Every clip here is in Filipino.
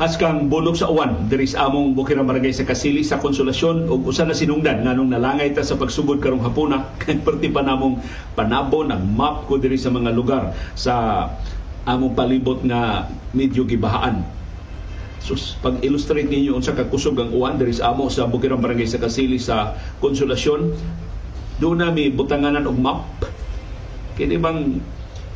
Haskang bulog sa uwan, diris among Bukirang Barangay sa Kasili sa Konsolasyon ug usa na sinungdan nganong nalangay ta sa pagsugod karong hapuna kay perti pa namong panabo ng map ko diri sa mga lugar sa among palibot nga medyo gibahaan. Sus, pag illustrate ninyo unsa ka kusog ang uwan diri sa amo sa Bukirang Barangay sa Kasili sa Konsolasyon, doon na may butanganan og map. Kini bang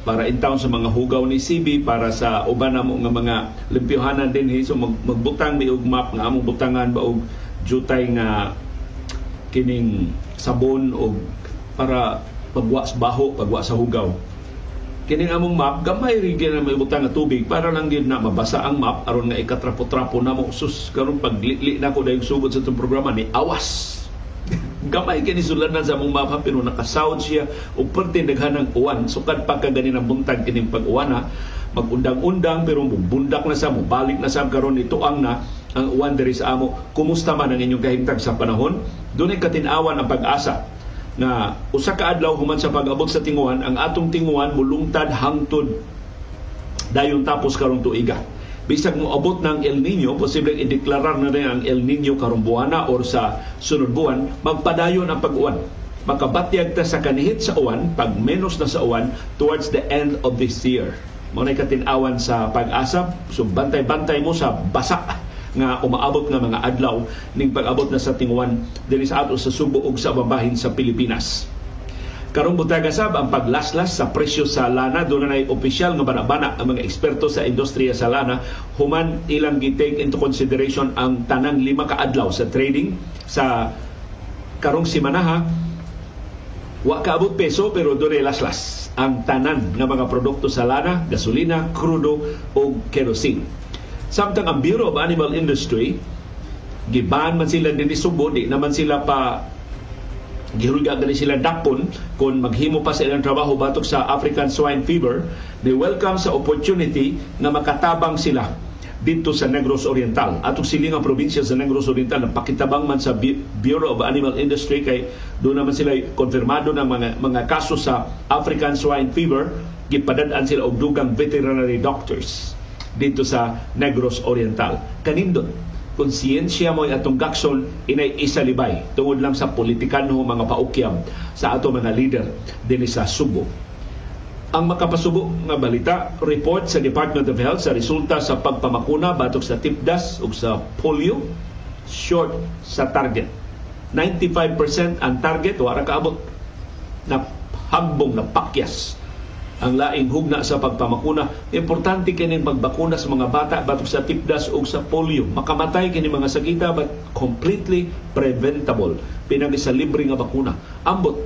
para in sa mga hugaw ni CB para sa uban namo nga mga limpyohanan din hi so mag, magbutang mi og map nga among butangan ba og jutay nga kining sabon og para pagwa sa baho pagwa sa hugaw. Kining among map gamay ri gyud may butang nga tubig para lang gyud na mabasa ang map aron nga ikatrapo-trapo namo sus karon paglitli na ko dayong sugod sa itong programa ni awas gamay kini sulanan sa mong mapa pero nakasawd siya. Ug perti daghanang uwan. Sukad pa ka ganin ang buntag kining pag-uwana. Magundang-undang pero bundak na sa mo. Balik na sa karon ito ang na ang uwan diri sa amo. Kumusta man ang inyong kahimtang sa panahon? Dunay katinawan ang pag-asa na usa ka adlaw human sa pag-abot sa tinguhan ang atong tinguhan mulungtad hangtod. Dayon tapos karong tuiga bisag mo abot ng El Nino, posibleng ideklarar na rin ang El Nino karong buwana or sa sunod buwan, magpadayon ang pag-uwan. Makabatyag ta sa kanihit sa uwan, pag menos na sa uwan, towards the end of this year. Muna katinawan sa pag-asa, so bantay-bantay mo sa basa nga umaabot nga mga adlaw ning pag-abot na sa tinguan dili sa ato sa Subo ug sa babahin sa Pilipinas. Karong butaga sab ang paglaslas sa presyo sa lana doon na opisyal nga banabana ang mga eksperto sa industriya sa lana human ilang gi-take into consideration ang tanang lima ka adlaw sa trading sa karong simanaha wa kaabot peso pero doon laslas ang tanan nga mga produkto sa lana, gasolina, krudo o kerosene. Samtang ang Bureau of Animal Industry giban man sila din Subo, di naman sila pa gihulga gali sila dakpon kung maghimo pa sa ilang trabaho batok sa African swine fever they welcome sa opportunity na makatabang sila dito sa Negros Oriental. Atong silingang probinsya sa Negros Oriental, napakitabang man sa Bureau of Animal Industry kay doon naman sila konfirmado ng mga, mga kaso sa African swine fever, gipadadaan sila og dugang veterinary doctors dito sa Negros Oriental. Kanindot, konsiyensya mo atong gakson inay isalibay tungod lang sa politikan no mga paukyam sa ato mga leader dinhi sa Subo. Ang makapasubo nga balita, report sa Department of Health sa resulta sa pagpamakuna batok sa tipdas ug sa polio, short sa target. 95% ang target, wala kaabot na hagbong na pakyas ang laing hugna sa pagpamakuna. Importante kini magbakuna sa mga bata batok sa tipdas o sa polio. Makamatay kini mga sakita but completely preventable. Pinagi sa libre nga bakuna. Ambot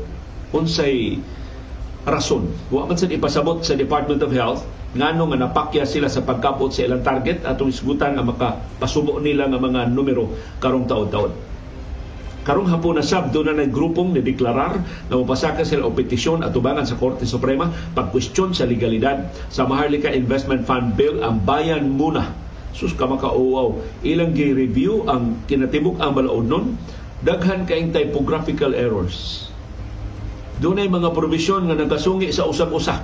unsay rason. Wa man sad ipasabot sa Department of Health ngano nga napakya sila sa pagkapot sa ilang target atong isgutan nga makapasubo nila nga mga numero karong taon-taon. Karong hapon na sab doon na grupong ni deklarar na mapasaka sila o petisyon at tubangan sa Korte Suprema pagkwestiyon sa legalidad sa Maharlika Investment Fund Bill ang bayan muna. Sus ka makauaw. Ilang gi-review ang kinatibok ang balaod nun. Daghan kaing typographical errors. Doon ay mga provision nga nagasungi sa usag-usa.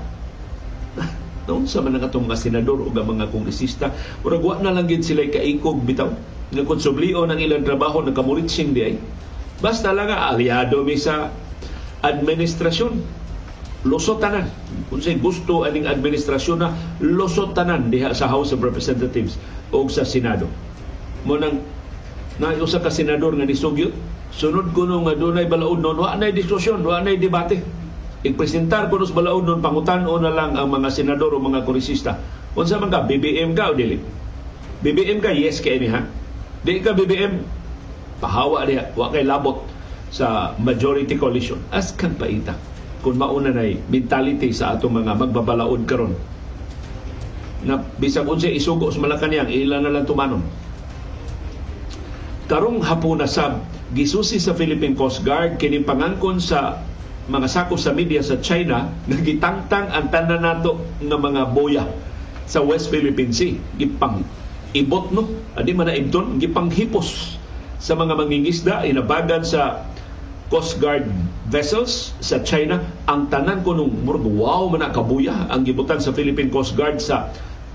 Noon sa mga katong mga senador o mga kongresista, murag wa na lang gid sila kaikog bitaw. Nga konsublio ng ilang trabaho nakamuritsing di ay Basta lang nga aliado mi sa administrasyon. Lusot tanan. Kung say gusto aning administrasyon na lusot diha sa House of Representatives o sa Senado. Mo nang na usa ka senador nga nisugyo sunod ko no nga dunay balaod non wa nay diskusyon wa nay debate ipresentar ko nos balaod non pangutan-o na lang ang mga senador o mga kongresista unsa man ka BBM ka o dili BBM ka yes kay ni ha di ka BBM pahawa niya, wa kay labot sa majority coalition. As kan paita kung mauna na mentality sa atong mga magbabalaod karon. Na bisag unsa isugo sa Malacañang ila na lang tumanon. Karong hapon na sab gisusi sa Philippine Coast Guard kini pangangkon sa mga sakop sa media sa China nagitangtang ang tanan nato nga mga boya sa West Philippine Sea. Gipang ibot no? Adi man na ibton gipanghipos sa mga mangingisda inabagan sa Coast Guard vessels sa China ang tanan ko nung wow man kabuya ang gibutan sa Philippine Coast Guard sa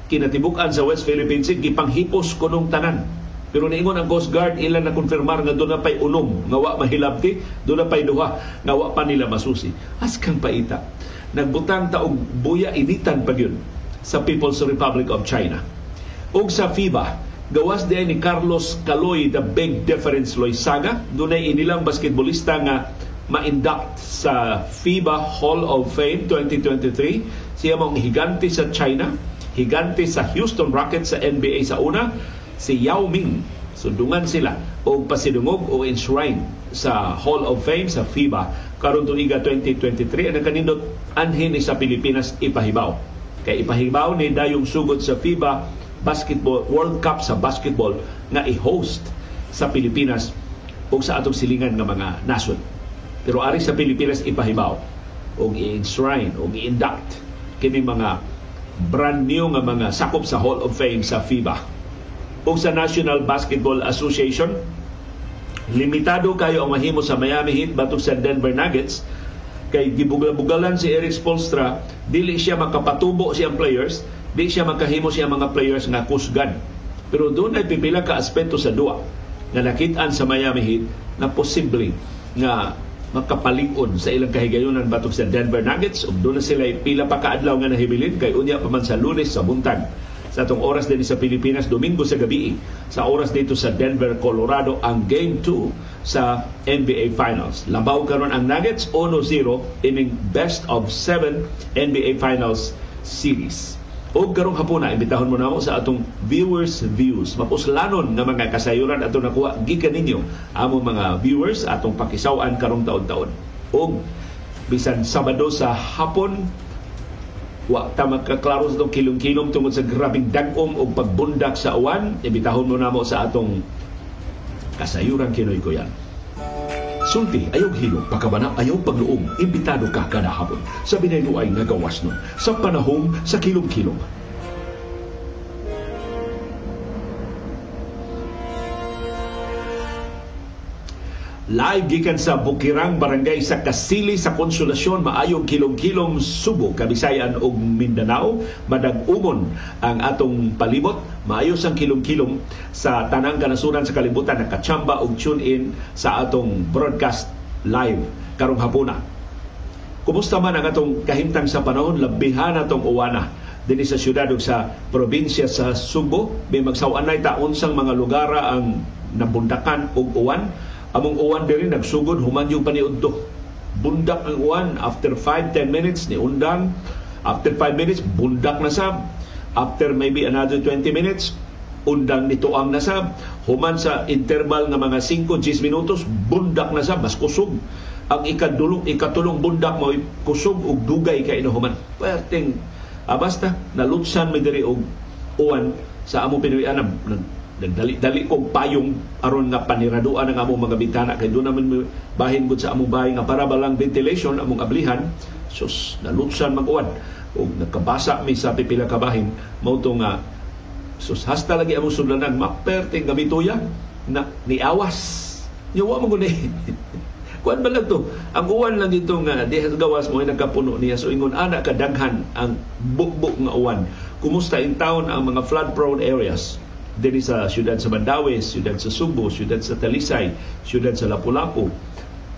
kinatibukan sa West Philippine Sea gipanghipos kunong tanan pero niingon ang Coast Guard ilan na konfirmar nga doon na pay unom nga wa mahilabti, doon na pay duha nga wa pa nila masusi. Askang paita. Nagbutang taog buya initan pa yun sa People's Republic of China. Ug sa FIBA, gawas din ni Carlos Caloy the Big Difference Loisaga, doon ay inilang basketballista nga ma-induct sa FIBA Hall of Fame 2023. Siya mong higante sa China, higante sa Houston Rockets sa NBA sa una, si Yao Ming. Sundungan sila o pasidungog o enshrine sa Hall of Fame sa FIBA karon tuiga 2023 ang kanindot anhin sa Pilipinas ipahibaw. Kay ipahibaw ni dayong sugod sa FIBA Basketball World Cup sa basketball nga i-host sa Pilipinas o sa atong silingan nga mga nasod. Pero ari sa Pilipinas ipahibaw o i-enshrine o i-induct kini mga brand new nga mga sakop sa Hall of Fame sa FIBA o sa National Basketball Association. Limitado kayo ang mahimo sa Miami Heat batok sa Denver Nuggets kay gibugal-bugalan si Eric Spolstra dili siya makapatubo siyang players di siya makahimo siya mga players nga kusgan pero doon ay pipila ka aspeto sa duwa nga nakitaan sa Miami Heat na posible nga makapalikon sa ilang kahigayunan batok sa Denver Nuggets ug doon na sila pila pa kaadlaw nga nahibilin kay unya pa man sa Lunes sa buntag sa atong oras din sa Pilipinas Domingo sa gabi sa oras dito sa Denver, Colorado ang Game 2 sa NBA Finals. Labaw karon ang Nuggets 1-0 ining best of 7 NBA Finals series. O karong hapuna, imbitahon mo na ako sa atong viewers views. Mapuslanon nga mga kasayuran ato nakuha gikan ninyo among mga viewers atong pakisawan karong taon-taon. O bisan Sabado sa hapon wa ta magkaklaro sa itong kilong-kilong tungod sa grabing dagom o pagbundak sa uwan, ibitahon mo na mo sa atong kasayuran kinoy ko yan. Sulti, ayaw hilong, pagkabana, ayaw pagluong, imbitado ka kada sa binayluay nga gawas nun, sa panahong sa kilong-kilong. Live gikan sa Bukirang Barangay sa Kasili sa Konsolasyon maayong kilong-kilong Subo, Kabisayan ug Mindanao. Madag-umon ang atong palibot maayos ang kilong-kilong sa tanang kanasuran sa kalibutan nakachamba og tune in sa atong broadcast live karong hapuna. Kumusta man ang atong kahimtang sa panahon? Labihan atong uwana dinhi sa syudad ug sa probinsya sa Subo. May magsawanay ta unsang mga lugar ang nabundakan og uwan among uwan diri nagsugod human yung paniudto bundak ang uwan. After 5-10 minutes ni undang. After 5 minutes bundak na sab. After maybe another 20 minutes undang nito ang nasab human sa interval nga mga 5-10 minutos bundak na sab. Mas kusog. Ang ikadulong ikatulong bundak mo kusog ug dugay kay human. Perting ah, basta nalutsan mi diri og uwan sa amo Pinoy nagdali-dali kog payong aron nga paniraduan ang among mga bintana kay doon naman bahin gud sa among bahay nga para balang ventilation among ablihan sus nalutsan mag-uwan ug nagkabasa mi sa pipila ka bahin mao nga sus hasta lagi among sudlanan maperting gamituya na niawas Yawa mo gud Kuan ba lang to? Ang uwan lang dito nga di gawas mo ay nagkapuno niya. So ingon ana kadaghan ang bukbuk nga uwan. Kumusta in town ang mga flood prone areas? Diri sa siyudad sa Mandawi, siyudad sa Subo, siyudad sa Talisay, siyudad sa Lapu-Lapu,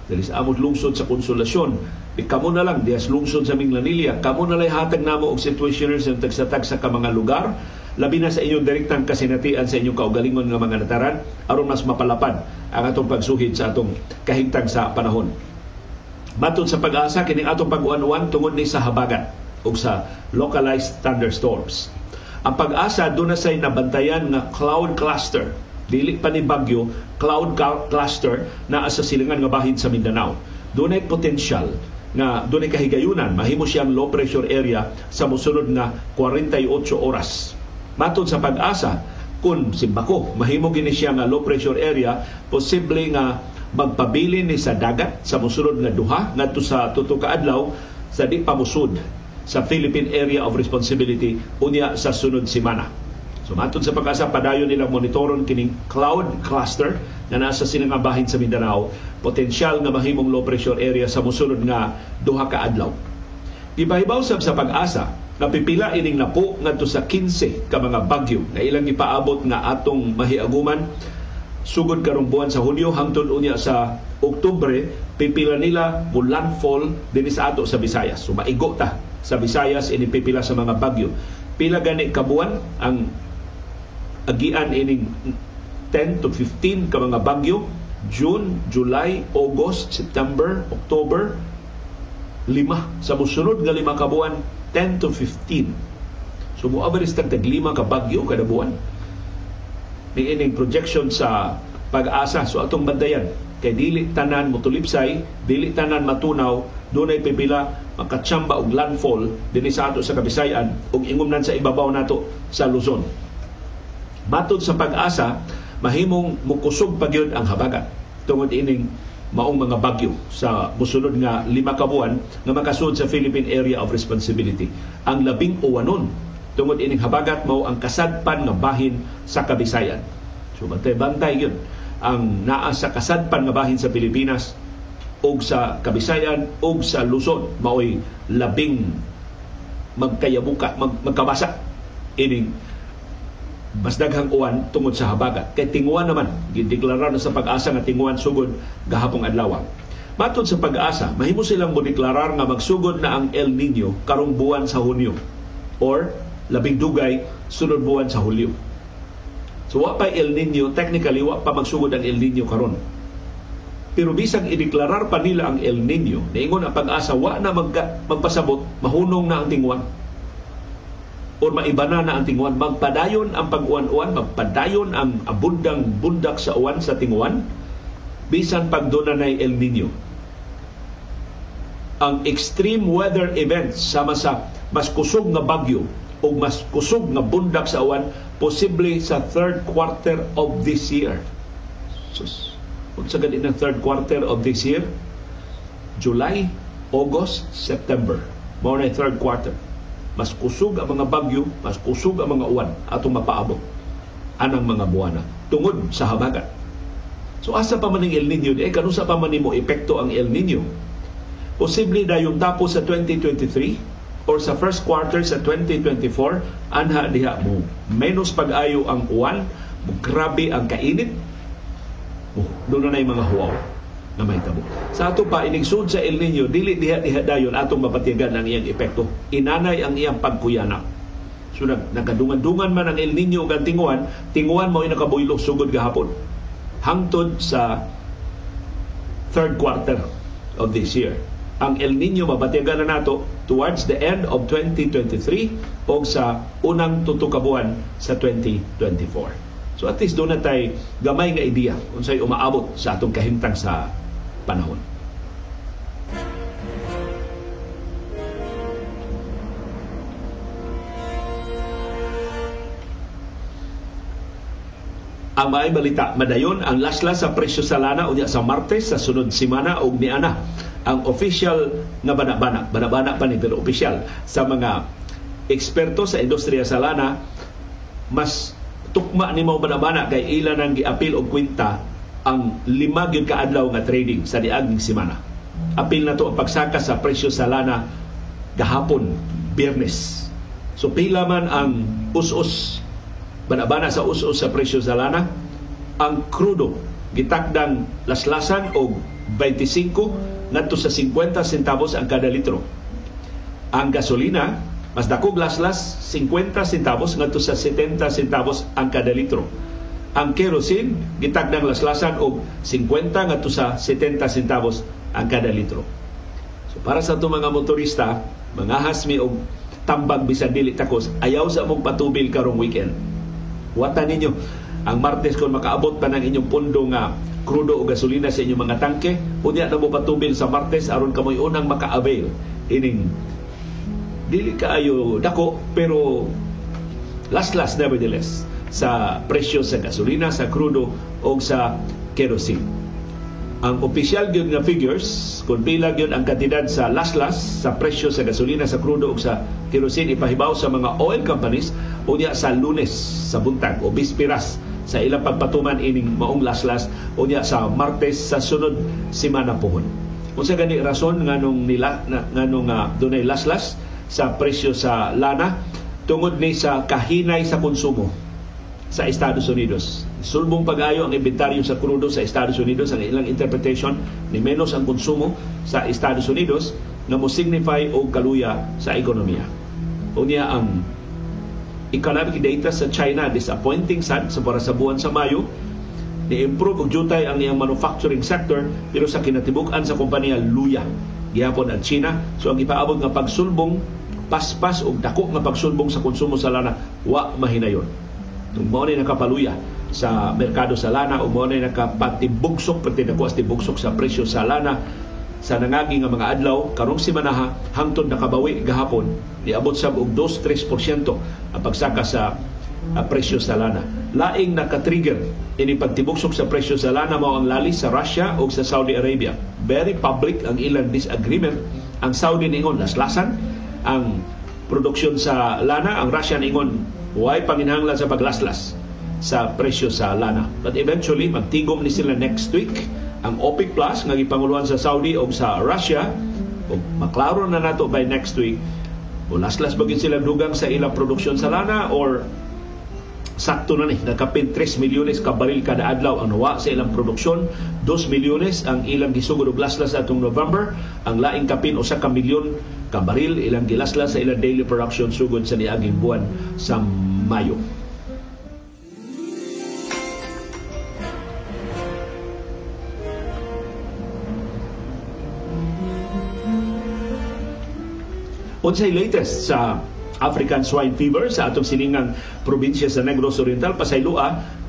diri sa amot lungsod sa Konsolasyon. E kamo na lang dias lungsod sa Minglanilla, kamo na lang hatag namo og situationers sa tagsatag sa ka mga lugar, labi na sa inyong direktang kasinatian sa inyong kaugalingon nga mga nataran aron mas mapalapad ang atong pagsuhid sa atong kahimtang sa panahon. Matod sa pag-asa kining atong pag-uwan tungod ni sa habagat ug sa localized thunderstorms ang pag-asa doon na say nabantayan nga cloud cluster. Dili pa ni bagyo cloud cluster na sa silingan nga bahin sa Mindanao. Doon ay potential nga doon ay kahigayunan. Mahimo siyang low pressure area sa mosunod nga 48 oras. Matod sa pag-asa kung simbako mahimo gini siya nga low pressure area posible nga magpabilin ni sa dagat sa mosunod nga duha ngadto sa tuto ka adlaw sa di pa musud sa Philippine Area of Responsibility unya sa sunod semana. So matod sa pag-asa padayon nila monitoron kining cloud cluster na nasa sinangabahin sa Mindanao, potensyal nga mahimong low pressure area sa mosunod nga duha ka adlaw. Ibahibaw sab sa pag-asa nga pipila ining napo ngadto sa 15 ka mga bagyo na ilang ipaabot nga atong mahiaguman sugod karong buwan sa Hunyo hangtod unya sa Oktubre pipila nila mo landfall dinhi sa ato sa Visayas. So maigo ta sa Visayas ini pipila sa mga bagyo. Pila gani kabuan ang agian ining 10 to 15 ka mga bagyo June, July, August, September, October, lima. Sa musunod nga lima ka buwan, 10 to 15. So mo average tag lima ka bagyo kada buwan ning ining projection sa pag-asa so atong bandayan kay dili tanan motulipsay dili tanan matunaw dunay pipila makatsamba og landfall dinhi sa ato sa Kabisayan ug ingumnan sa ibabaw nato sa Luzon matud sa pag-asa mahimong mukusog pagyud ang habagat tungod ining maong mga bagyo sa musunod nga lima ka buwan nga makasud sa Philippine Area of Responsibility ang labing uwanon tungod ining habagat mao ang kasadpan nga bahin sa Kabisayan. So bantay-bantay yun ang naa sa kasadpan nga bahin sa Pilipinas og sa Kabisayan og sa Luzon maoy labing magkayabuka mag, magkabasa ining mas daghang uwan tungod sa habagat. Kay tinguan naman, gideklarar na sa pag-asa nga tinguan sugod gahapong adlaw. Matod sa pag-asa, mahimo silang mo deklarar nga magsugod na ang El Nino karong buwan sa Hunyo or labing dugay sunod buwan sa Hulyo. So wa pa El Nino, technically wa pa magsugod ang El Nino karon. Pero bisag ideklarar pa nila ang El Nino, niingon ang pag-asa wa na magka, magpasabot, mahunong na ang tingwan. O maibana na ang tingwan, magpadayon ang pag-uwan-uwan, magpadayon ang abundang bundak sa uwan sa tingwan, bisan pag na El Nino. Ang extreme weather events sama sa mas kusog nga bagyo o mas kusog nga bundak sa awan posible sa third quarter of this year. Sus, kung sa ganit ng third quarter of this year, July, August, September. Mao na third quarter. Mas kusog ang mga bagyo, mas kusog ang mga uwan atong mapaabot anang mga buwana tungod sa habagat. So asa pa man El Nino, eh kanusa pa man mo epekto ang El Nino? Posible dayon tapos sa 2023 or sa first quarter sa 2024 anha diha mo menos pag-ayo ang uwan grabe ang kainit oh, doon na mga huwaw na may tabo. Sa ato pa inigsud sa El Nino dili diha diha dayon atong mapatigan ang iyang epekto. Inanay ang iyang pagkuyana. So nag, nagkadungan-dungan man ang El Nino ug tinguan, tinguan mo nakabuylo sugod gahapon. Hangtod sa third quarter of this year ang El Nino mabatigan na nato towards the end of 2023 o sa unang tutukabuan sa 2024. So at least doon na tayo gamay nga ideya kung sa'y umaabot sa atong kahintang sa panahon. ang may balita madayon ang laslas sa presyo sa lana unya sa Martes sa sunod semana og niana ang official nga banabana banabana pa ni pero official sa mga eksperto sa industriya sa lana mas tukma ni mo banabana kay ila nang giapil og kwenta ang lima gyud ka adlaw nga trading sa niaging semana apil na to ang pagsaka sa presyo sa lana gahapon Biyernes. So pila man ang us-us. Banabana sa us sa presyo sa lana. Ang krudo gitakdang laslasan og 25 ngadto sa 50 centavos ang kada litro. Ang gasolina mas dakog laslas 50 centavos ngadto sa 70 centavos ang kada litro. Ang kerosene gitakdang laslasan og 50 ngadto sa 70 centavos ang kada litro. So para sa itong mga motorista mga hasmi og tambag bisan dili takos ayaw sa mong patubil karong weekend. Watan ninyo ang Martes kung makaabot pa ng inyong pundo nga krudo o gasolina sa inyong mga tangke, unya na mo patubil sa Martes aron kamoy unang maka-avail ining dili kaayo dako pero last last nevertheless sa presyo sa gasolina, sa krudo o sa kerosene ang opisyal gyud nga figures kung pila gyud ang kantidad sa laslas sa presyo sa gasolina sa krudo ug sa kerosene ipahibaw sa mga oil companies unya sa Lunes sa buntag o bispiras sa ilang pagpatuman ining maong laslas unya sa Martes sa sunod semana pohon. Unsa gani rason nganong nila nga nganong uh, dunay laslas sa presyo sa lana tungod ni sa kahinay sa konsumo sa Estados Unidos. Sulbong pag-ayo ang inventaryo sa krudo sa Estados Unidos ang ilang interpretation ni menos ang konsumo sa Estados Unidos na mo signify og kaluya sa ekonomiya. Unya ang economic data sa China disappointing sad sa para sa buwan sa Mayo ni-improve og jutay ang iyang manufacturing sector pero sa kinatibuk-an sa kompanya luya gihapon ang China. So ang ipaabot nga pagsulbong paspas og dako nga pagsulbong sa konsumo sa lana wa mahinayon. Mao ni nakapaluya sa merkado sa lana o mao ni nakapatibugsok pati dako as tibugsok sa presyo sa lana sa nangagi nga mga adlaw karong simanaha hangtod nakabawi gahapon niabot sab og 2-3% ang pagsaka sa uh, presyo sa lana. Laing naka-trigger ini pagtibugsok sa presyo sa lana mao ang lali sa Russia o sa Saudi Arabia. Very public ang ilang disagreement. Ang Saudi ningon laslasan ang produksyon sa lana, ang Russia ningon Huwag panginhanglan sa paglaslas sa presyo sa lana. But eventually, magtigom ni sila next week ang OPEC Plus nga gipanguluhan sa Saudi o sa Russia o maklaro na nato by next week o laslas bagin sila dugang sa ilang produksyon sa lana or sakto na ni nakapin 3 milyones ka baril kada adlaw ang nawa sa ilang produksyon 2 milyones ang ilang gisugod og laslas atong November ang laing kapin usa ka milyon ka baril ilang gilaslas sa ilang daily production sugod sa niaging buwan sa Mayo. Unsay latest sa African swine fever sa atong silingang probinsya sa Negros Oriental. Pasaylua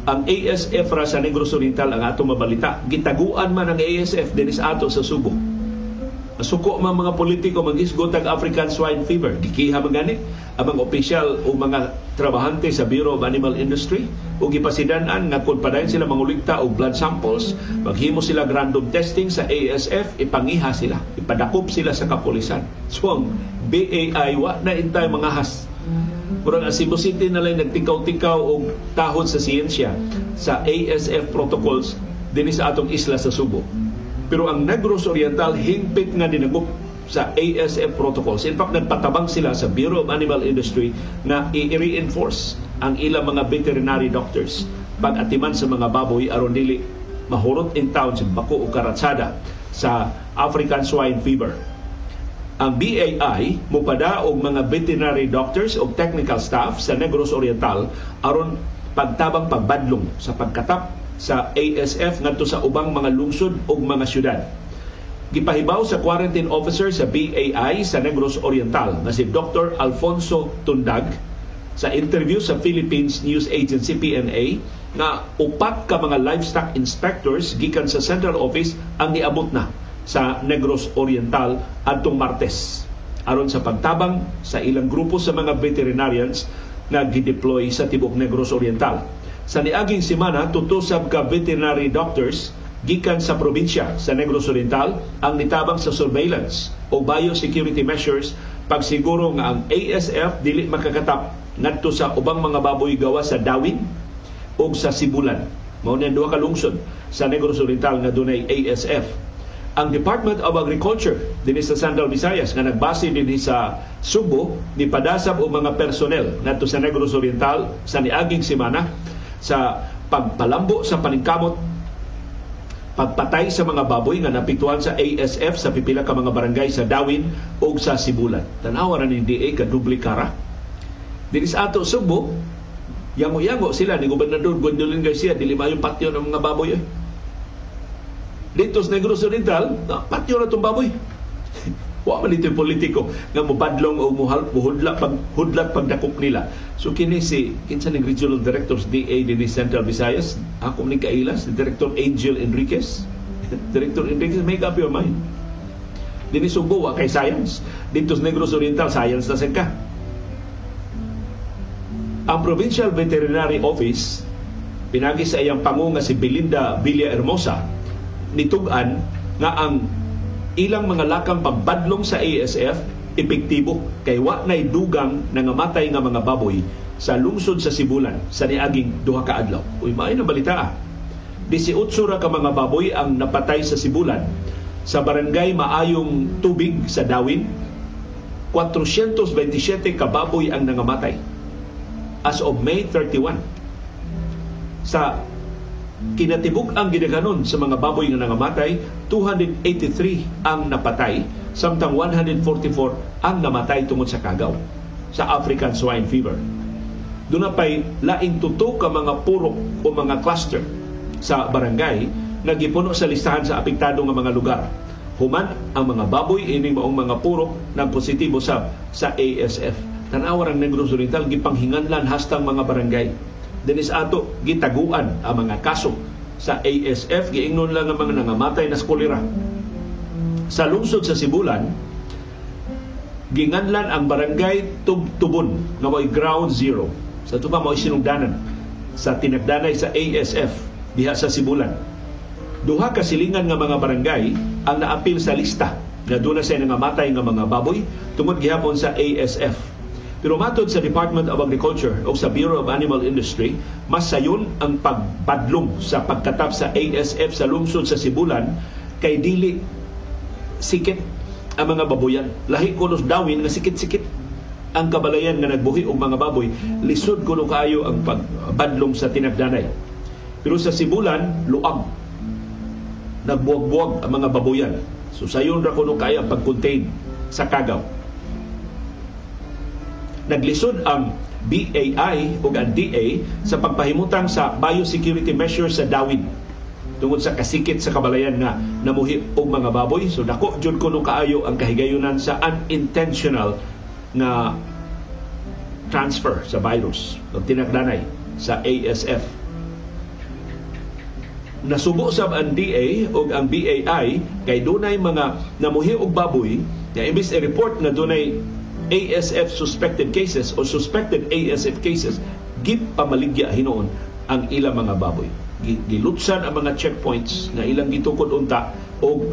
ang ASF ra sa Negros Oriental ang atong mabalita. Gitaguan man ang ASF dinis ato sa Subo Suko man mga politiko maghisgot ang African swine fever. Gikiha man gani ang opisyal o mga trabahante sa Bureau of Animal Industry o gipasidanan nga kung padayon sila mangulikta og blood samples, maghimo sila random testing sa ASF, ipangiha sila, ipadakop sila sa kapulisan. So ang BAI wa na intay mga has Murang ang Cebu City na lang nagtikaw-tikaw og tahon sa siyensya sa ASF protocols dinhi sa atong isla sa Subo pero ang Negros Oriental hingpit nga dinagop sa ASF protocols. In fact, nagpatabang sila sa Bureau of Animal Industry na i-reinforce ang ilang mga veterinary doctors pag-atiman sa mga baboy aron dili mahurot in town sa bako o karatsada sa African swine fever. Ang BAI mupada og mga veterinary doctors o technical staff sa Negros Oriental aron pagtabang pagbadlong sa pagkatap sa ASF ngadto sa ubang mga lungsod ug mga syudad. Gipahibaw sa quarantine officer sa BAI sa Negros Oriental na si Dr. Alfonso Tundag sa interview sa Philippines News Agency PNA na upat ka mga livestock inspectors gikan sa central office ang niabot na sa Negros Oriental adtong Martes aron sa pagtabang sa ilang grupo sa mga veterinarians na gideploy sa tibok Negros Oriental. Sa niaging semana, tutusab ka veterinary doctors gikan sa probinsya sa Negros Oriental ang nitabang sa surveillance o biosecurity measures pagsiguro nga ang ASF dili makakatap ngadto sa ubang mga baboy gawa sa Dawin o sa Sibulan. Mao ni duha ka lungsod sa Negros Oriental nga dunay ASF. Ang Department of Agriculture dinhi sa Central Visayas nga nagbase dinhi sa Subo ni padasab og mga personnel ngadto sa Negros Oriental sa niaging semana sa pagpalambo sa paningkamot pagpatay sa mga baboy nga napituan sa ASF sa pipila ka mga barangay sa Dawin o sa Sibulan. Tanawa na ni DA ka dubli kara. Dili sa ato Subo, yango-yango sila ni Gobernador Gwendolyn Garcia, dili yung patio ng mga baboy. Eh. Dito sa Negros Oriental, patio na itong baboy. Wa man ito politiko nga mobadlong o muhal muhudlak pag hudlak pagdakop nila. So kini si kinsa ning regional directors DA dinhi Central Visayas, ako ni kailas, si Director Angel Enriquez. Director Enriquez, make up your mind. Dini Subo wa kay science. Dito sa Negros Oriental, science na ka. Ang Provincial Veterinary Office pinagi sa iyang pangu si Belinda Villa Hermosa nitugan nga ang ilang mga lakang pagbadlong sa ASF epektibo kay wa nay dugang nangamatay nga mga baboy sa lungsod sa Sibulan sa niaging duha ka adlaw. Uy maay na balita. Ah. 18 ra ka mga baboy ang napatay sa Sibulan sa barangay Maayong Tubig sa Dawin 427 kababoy ang nangamatay as of May 31 sa kinatibuk ang gidaganon sa mga baboy nga nangamatay 283 ang napatay samtang 144 ang namatay tungod sa kagaw sa African swine fever doon pa'y laing tuto ka mga purok o mga cluster sa barangay na gipuno sa listahan sa apektado nga mga lugar. Human ang mga baboy ining maong mga purok na positibo sa sa ASF. Tanawa ang Negros Oriental gipanghinganlan hastang mga barangay. Dinis ato gitaguan ang mga kaso sa ASF giingnon lang ang mga nangamatay na skolera. Sa lungsod sa Sibulan, ginganlan ang barangay Tubtubon nga may ground zero sa tuba mo sinungdanan sa tinagdanay sa ASF diha sa Sibulan. Duha ka silingan nga mga barangay ang naapil sa lista nga doon na sa nangamatay nga mga baboy tungod gihapon sa ASF. Pero sa Department of Agriculture o sa Bureau of Animal Industry, mas sayon ang pagpadlong sa pagkatap sa ASF sa lungsod sa Sibulan kay dili sikit ang mga baboyan. Lahi kunos dawin nga sikit-sikit ang kabalayan nga nagbuhi og mga baboy. Lisod kuno kaayo ang pagbadlong sa tinagdanay. Pero sa sibulan luag. Nagbuwag-buwag ang mga baboyan. So sayon ra kuno kaayo ang pag-contain sa kagaw naglisod ang BAI o ang DA sa pagpahimutang sa biosecurity measures sa Dawin tungod sa kasikit sa kabalayan nga namuhi og mga baboy. So dako jud kuno kaayo ang kahigayunan sa unintentional na transfer sa virus. Ng tinagdanay sa ASF. Nasubo sa ang DA o ang BAI kay dunay mga namuhi og baboy. Na imbis i-report na dunay ASF suspected cases o suspected ASF cases gip pamaligya hinoon ang ilang mga baboy. Gilutsan ang mga checkpoints na ilang gitukod unta o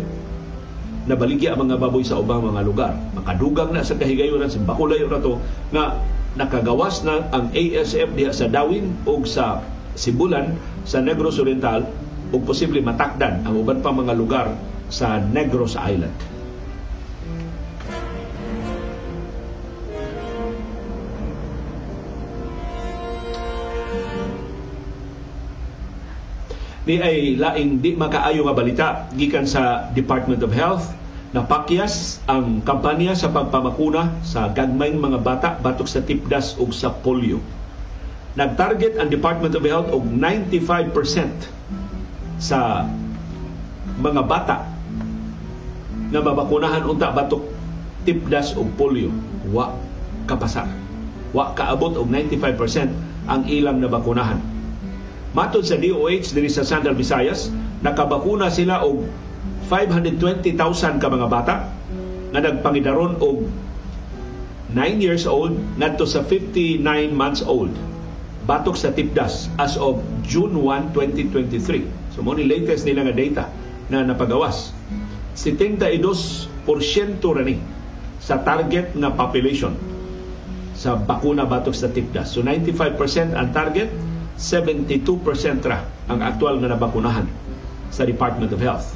nabaligya ang mga baboy sa ubang mga lugar. Makadugang na sa kahigayonan sa Bakulayo na to nga nakagawas na ang ASF diha sa Dawin o sa Sibulan sa Negros Oriental ug posible matakdan ang uban pa mga lugar sa Negros Island. Ni ay laing di makaayo nga balita gikan sa Department of Health Napakyas ang kampanya sa pagpamakuna sa gagmayng mga bata batok sa tipdas ug sa polio. Nagtarget ang Department of Health og 95% sa mga bata na mabakunahan unta batok tipdas ug polio. Wa kapasar. Wa kaabot og 95% ang ilang nabakunahan. Matod sa DOH diri sa Central Visayas, nakabakuna sila og 520,000 ka mga bata nga nagpangidaron og 9 years old ngadto sa 59 months old batok sa tipdas as of June 1, 2023. So mo ni latest nila nga data na napagawas. 72% ra ni sa target nga population sa bakuna batok sa tipdas. So 95% ang target, 72% ra ang aktual nga nabakunahan sa Department of Health.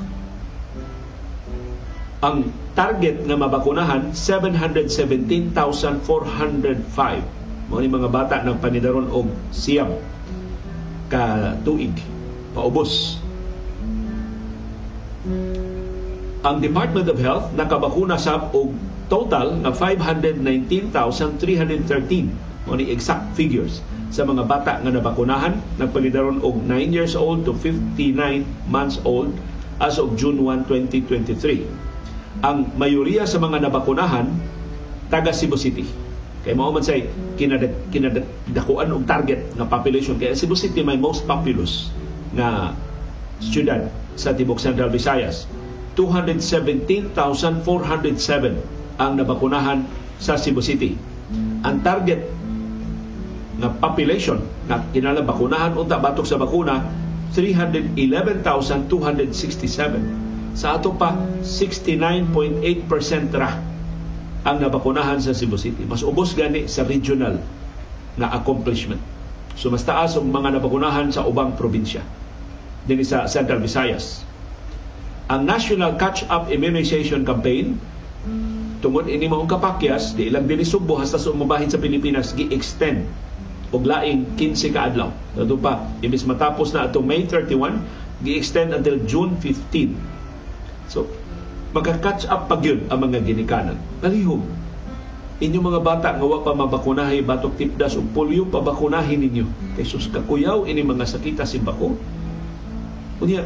Ang target nga mabakunahan 717,405 mo ni mga bata ng panidaron og siyam ka tuig paubos. Ang Department of Health nakabakuna sab og total na 519,313 mo ni exact figures sa mga bata nga nabakunahan nagpanidaron og 9 years old to 59 months old as of June 1, 2023 ang mayoriya sa mga nabakunahan taga Cebu City. Kay mao man say kinad kinadakuan og target nga population kay Cebu City may most populous nga syudad sa tibok Central Visayas. 217,407 ang nabakunahan sa Cebu City. Ang target nga population na kinala bakunahan unta batok sa bakuna 311,267 sa ato pa, 69.8% ra ang nabakunahan sa Cebu City. Mas ubos gani sa regional na accomplishment. So mas taas ang mga nabakunahan sa ubang probinsya din sa Central Visayas. Ang National Catch-up Immunization Campaign tungod ini maong kapakyas di ilang dili Subo hasta sa umabahin sa Pilipinas gi-extend og laing 15 ka adlaw. Dato pa imbis matapos na ato May 31 gi-extend until June 15. So magka-catch up pa gyud ang mga ginikanan. Nalihog. Inyong mga bata nga wa pa mabakunahay batok tipdas ug polio pabakunahin ninyo. Kay sus kakuyaw ini mga sakita si bako. Unya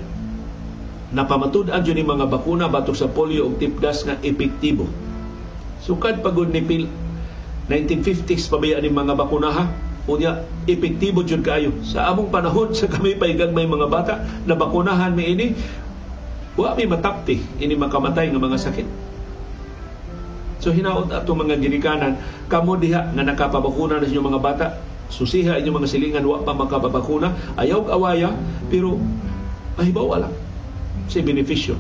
napamatud-an ni mga bakuna batok sa polio ug tipdas nga epektibo. Sukad pagod ni pil 1950s pabaya ni mga bakunaha unya epektibo jud kaayo sa among panahon sa kami paigag may mga bata na bakunahan mi ini wa mi matapti ini makamatay nga mga sakit. So hinaot ato mga ginikanan kamo diha nga nakapabakuna na inyong mga bata susiha inyong mga silingan wa pa makapabakuna ayaw awaya pero mahibaw lang sa benepisyo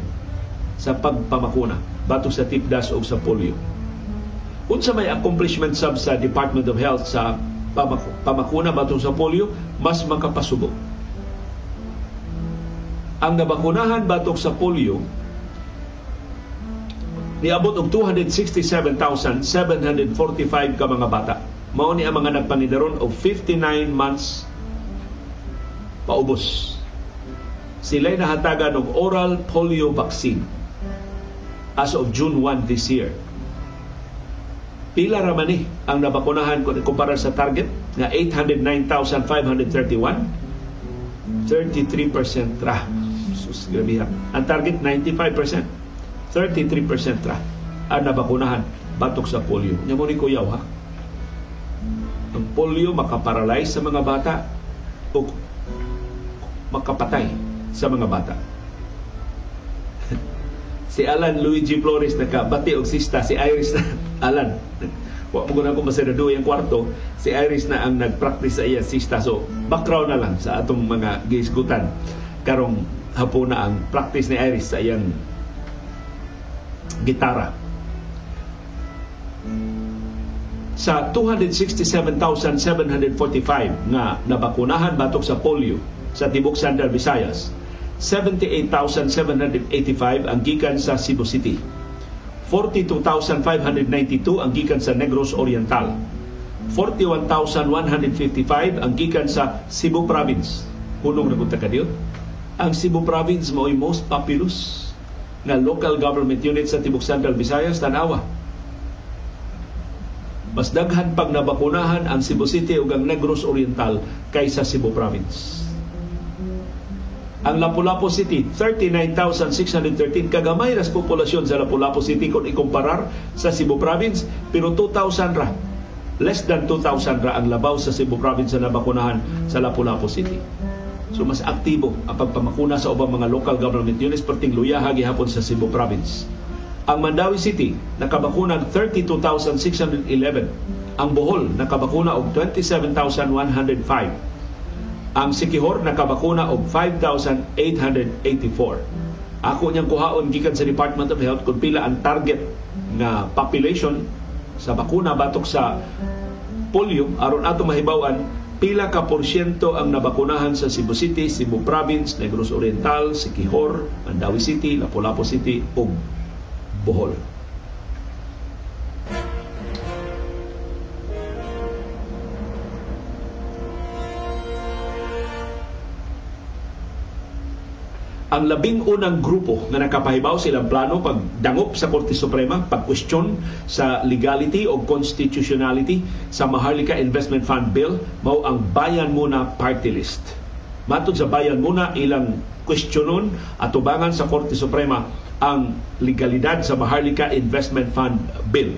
sa pagpamakuna batok sa tipdas o sa polio. Unsa may accomplishment sab sa Department of Health sa pamakuna batok sa polio, mas makapasubo. Ang nabakunahan batok sa polio, niabot og 267,745 ka mga bata. Mao ni ang mga nagpanidaron og 59 months paubos. Sila'y nahatagan og oral polio vaccine as of June 1 this year pila ra man ni ang nabakunahan kung kumpara sa target nga 809,531 33% ra. Sus grabe ang target 95% 33% ra ang nabakunahan batok sa polio. Nya mo ni kuyaw ha? Ang polio makaparalyze sa mga bata o makapatay sa mga bata si Alan Luigi Flores nakabati og sista. Si Iris na Alan. Wa mo guna ko masenado yung kwarto. Si Iris na ang nagpractice sa iya sista. So background na lang sa atong mga giisgutan. Karong hapon na ang practice ni Iris sa iyang gitara. Sa 267,745 nga nabakunahan batok sa polio sa tibok Central Visayas 78,785 ang gikan sa Cebu City. 42,592 ang gikan sa Negros Oriental. 41,155 ang gikan sa Cebu Province. Punong nagunta ka Ang Cebu Province mo most populous na local government unit sa Tibok Central Visayas, Tanawa. Mas daghan pag nabakunahan ang Cebu City ug ang Negros Oriental kaysa Cebu Province ang Lapu-Lapu City 39,613 kagamay ras populasyon sa Lapu-Lapu City kung ikumparar sa Cebu Province pero 2,000 ra. Less than 2,000 ra ang labaw sa Cebu Province na nabakunahan sa Lapu-Lapu City. So mas aktibo ang pagpamakuna sa ubang mga local government units perting luyaha gihapon sa Cebu Province. Ang Mandawi City nakabakunan 32,611 ang Bohol nakabakuna og 27,105 ang Sikihor nakabakuna og 5,884. Ako niyang kuhaon gikan sa Department of Health kung pila ang target nga population sa bakuna batok sa polio aron ato mahibawan pila ka porsyento ang nabakunahan sa Cebu City, Cebu Province, Negros Oriental, Sikihor, Mandawi City, Lapu-Lapu City ug Bohol. Ang labing unang grupo nga nakapahibaw silang plano pagdangop sa Korte Suprema, pagkwestiyon sa legality o constitutionality sa Maharlika Investment Fund Bill mao ang Bayan Muna Party List. Matod sa Bayan Muna ilang kwestiyonon at tubangan sa Korte Suprema ang legalidad sa Maharlika Investment Fund Bill.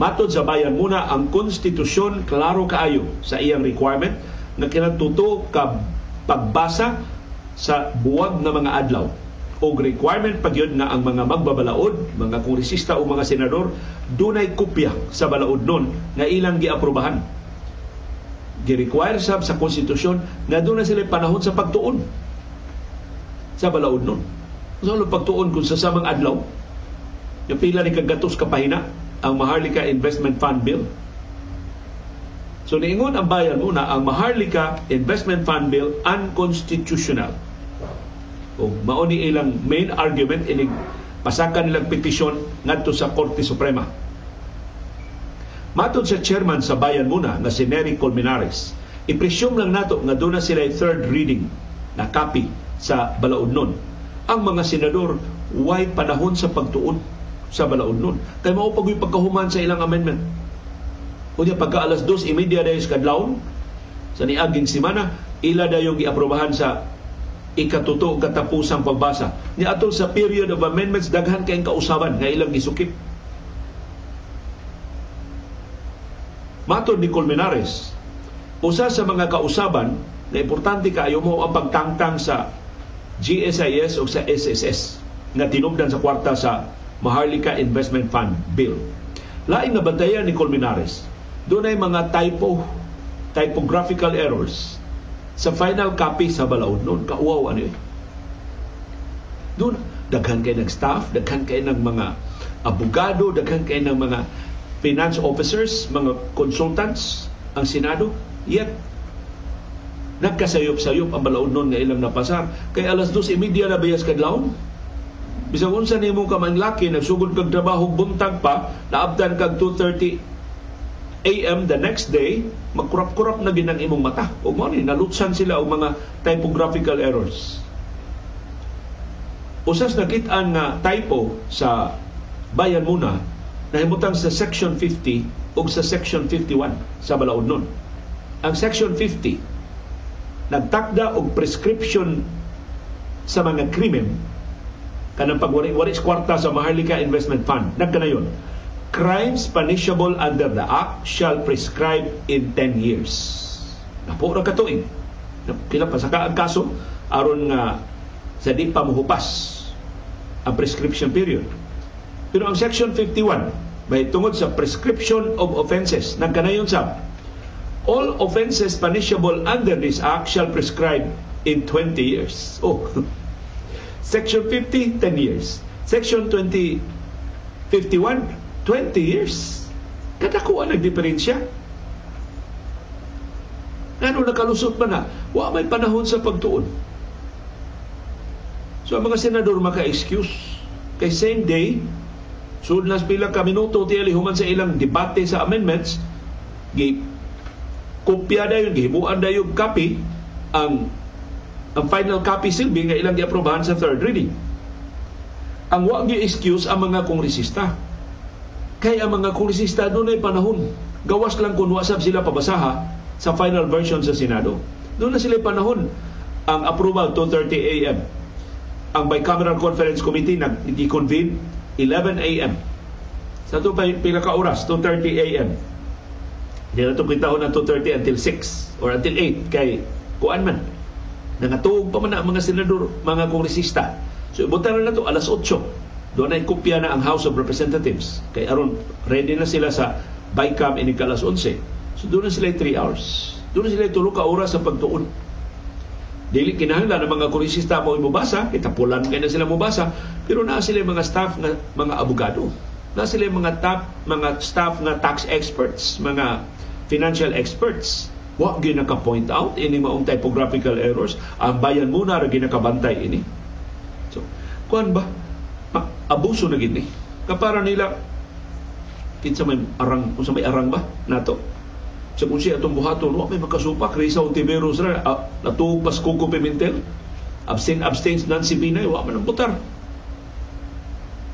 Matod sa Bayan Muna ang konstitusyon klaro kaayo sa iyang requirement nga kinatuto ka pagbasa sa buwag na mga adlaw o requirement pa na ang mga magbabalaod, mga kongresista o mga senador, dunay kopya sa balaod nun na ilang giaprobahan. Gi-require sab sa konstitusyon na doon na sila panahon sa pagtuon sa balaod nun. So, ano pagtuon kung sa samang adlaw, yung pila ni kagatos kapahina ang Maharlika Investment Fund Bill. So niingon ang bayan muna ang Maharlika Investment Fund Bill unconstitutional o mao ilang main argument inig pasakan nilang petisyon ngadto sa Korte Suprema. Matod sa chairman sa bayan muna nga si Nery Colmenares, ipresyum lang nato nga doon na sila third reading na copy sa balaod Ang mga senador way panahon sa pagtuon sa balaod Kay mao pag pagkahuman sa ilang amendment. Kunya pagka alas 2:30 dayon sa kadlawon sa niaging semana, ila dayong giaprobahan sa ikatuto katapusang pagbasa. Ni atol sa period of amendments daghan kayong kausaban nga ilang gisukip. Matod ni Colmenares, usa sa mga kausaban na importante kaayo mo ang pagtangtang sa GSIS o sa SSS na tinubdan sa kwarta sa Maharlika Investment Fund Bill. Laing nabantayan ni Colmenares, doon ay mga typo, typographical errors sa final copy sa balaod noon. Kauwaw ano eh. Doon, daghan kayo ng staff, daghan kayo ng mga abogado, daghan kayo ng mga finance officers, mga consultants, ang Senado. Yet, nagkasayop-sayop ang balaod noon nga ilang napasar. Kay alas 2.30 na bayas kadlawon. Bisag unsa nimo ka man laki nagsugod kag trabaho buntag pa, naabdan kag 2:30 AM the next day, magkurap-kurap na ginang imong mata. O mo ni nalutsan sila og mga typographical errors. Usas nakitaan nga typo sa bayan muna nahimutang sa section 50 o sa section 51 sa balaod nun. Ang section 50 nagtakda og prescription sa mga krimen kanang pagwari-wari kwarta sa Maharlika Investment Fund. Nagkanayon crimes punishable under the Act shall prescribe in 10 years. Napo ra katuig. Pila pa sa ang kaso aron nga sa di pa mohupas ang prescription period. Pero ang section 51 may tungod sa prescription of offenses nagkanayon sa all offenses punishable under this act shall prescribe in 20 years. Oh. Section 50 10 years. Section 20 51 20 years. Kadakuan nagdiferensya. Ano nakalusot ba na? Wa may panahon sa pagtuon. So ang mga senador maka-excuse. Kay same day, sud nas pila ka minuto tiyali human sa ilang debate sa amendments, gi kopya dayon gihimuan dayon copy ang ang final copy silbi nga ilang giaprobahan sa third reading. Ang wa gi excuse ang mga kongresista Kay ang mga kongresista doon ay panahon. Gawas lang kung wasab sila pabasaha sa final version sa Senado. Doon na sila panahon ang approval 2.30 a.m. Ang Bicameral Conference Committee nag-convene 11 a.m. Sa ito pila ka oras, 2.30 a.m. Hindi na ito kwintahon ng 2.30 until 6 or until 8 kay kuan man. Nangatuog pa man ang mga senador, mga kongresista. So, ibutan na ito alas 8 doon ay kopya na ang House of Representatives. Kay aron ready na sila sa BICAM ini kalas 11. So doon na sila 3 hours. Doon na sila tulo ka oras sa pagtuon. Dili kinahanglan ng mga kurisista mo mubasa, itapulan kay na sila mubasa, pero na sila mga staff nga mga abogado. Na sila mga top mga staff nga tax experts, mga financial experts. Wa gyud naka-point out ini maong typographical errors. Ang bayan muna ra ginakabantay ini. So, kuan ba? Abuso na gid ni. Kapara nila kinsa may arang kung sa may arang ba nato. Sa kung siya atong buhaton, wa may makasupak, Risa Ontiveros ra, uh, natuog pas Coco Pimentel, abstain, abstains Nancy Binay, wa man ang.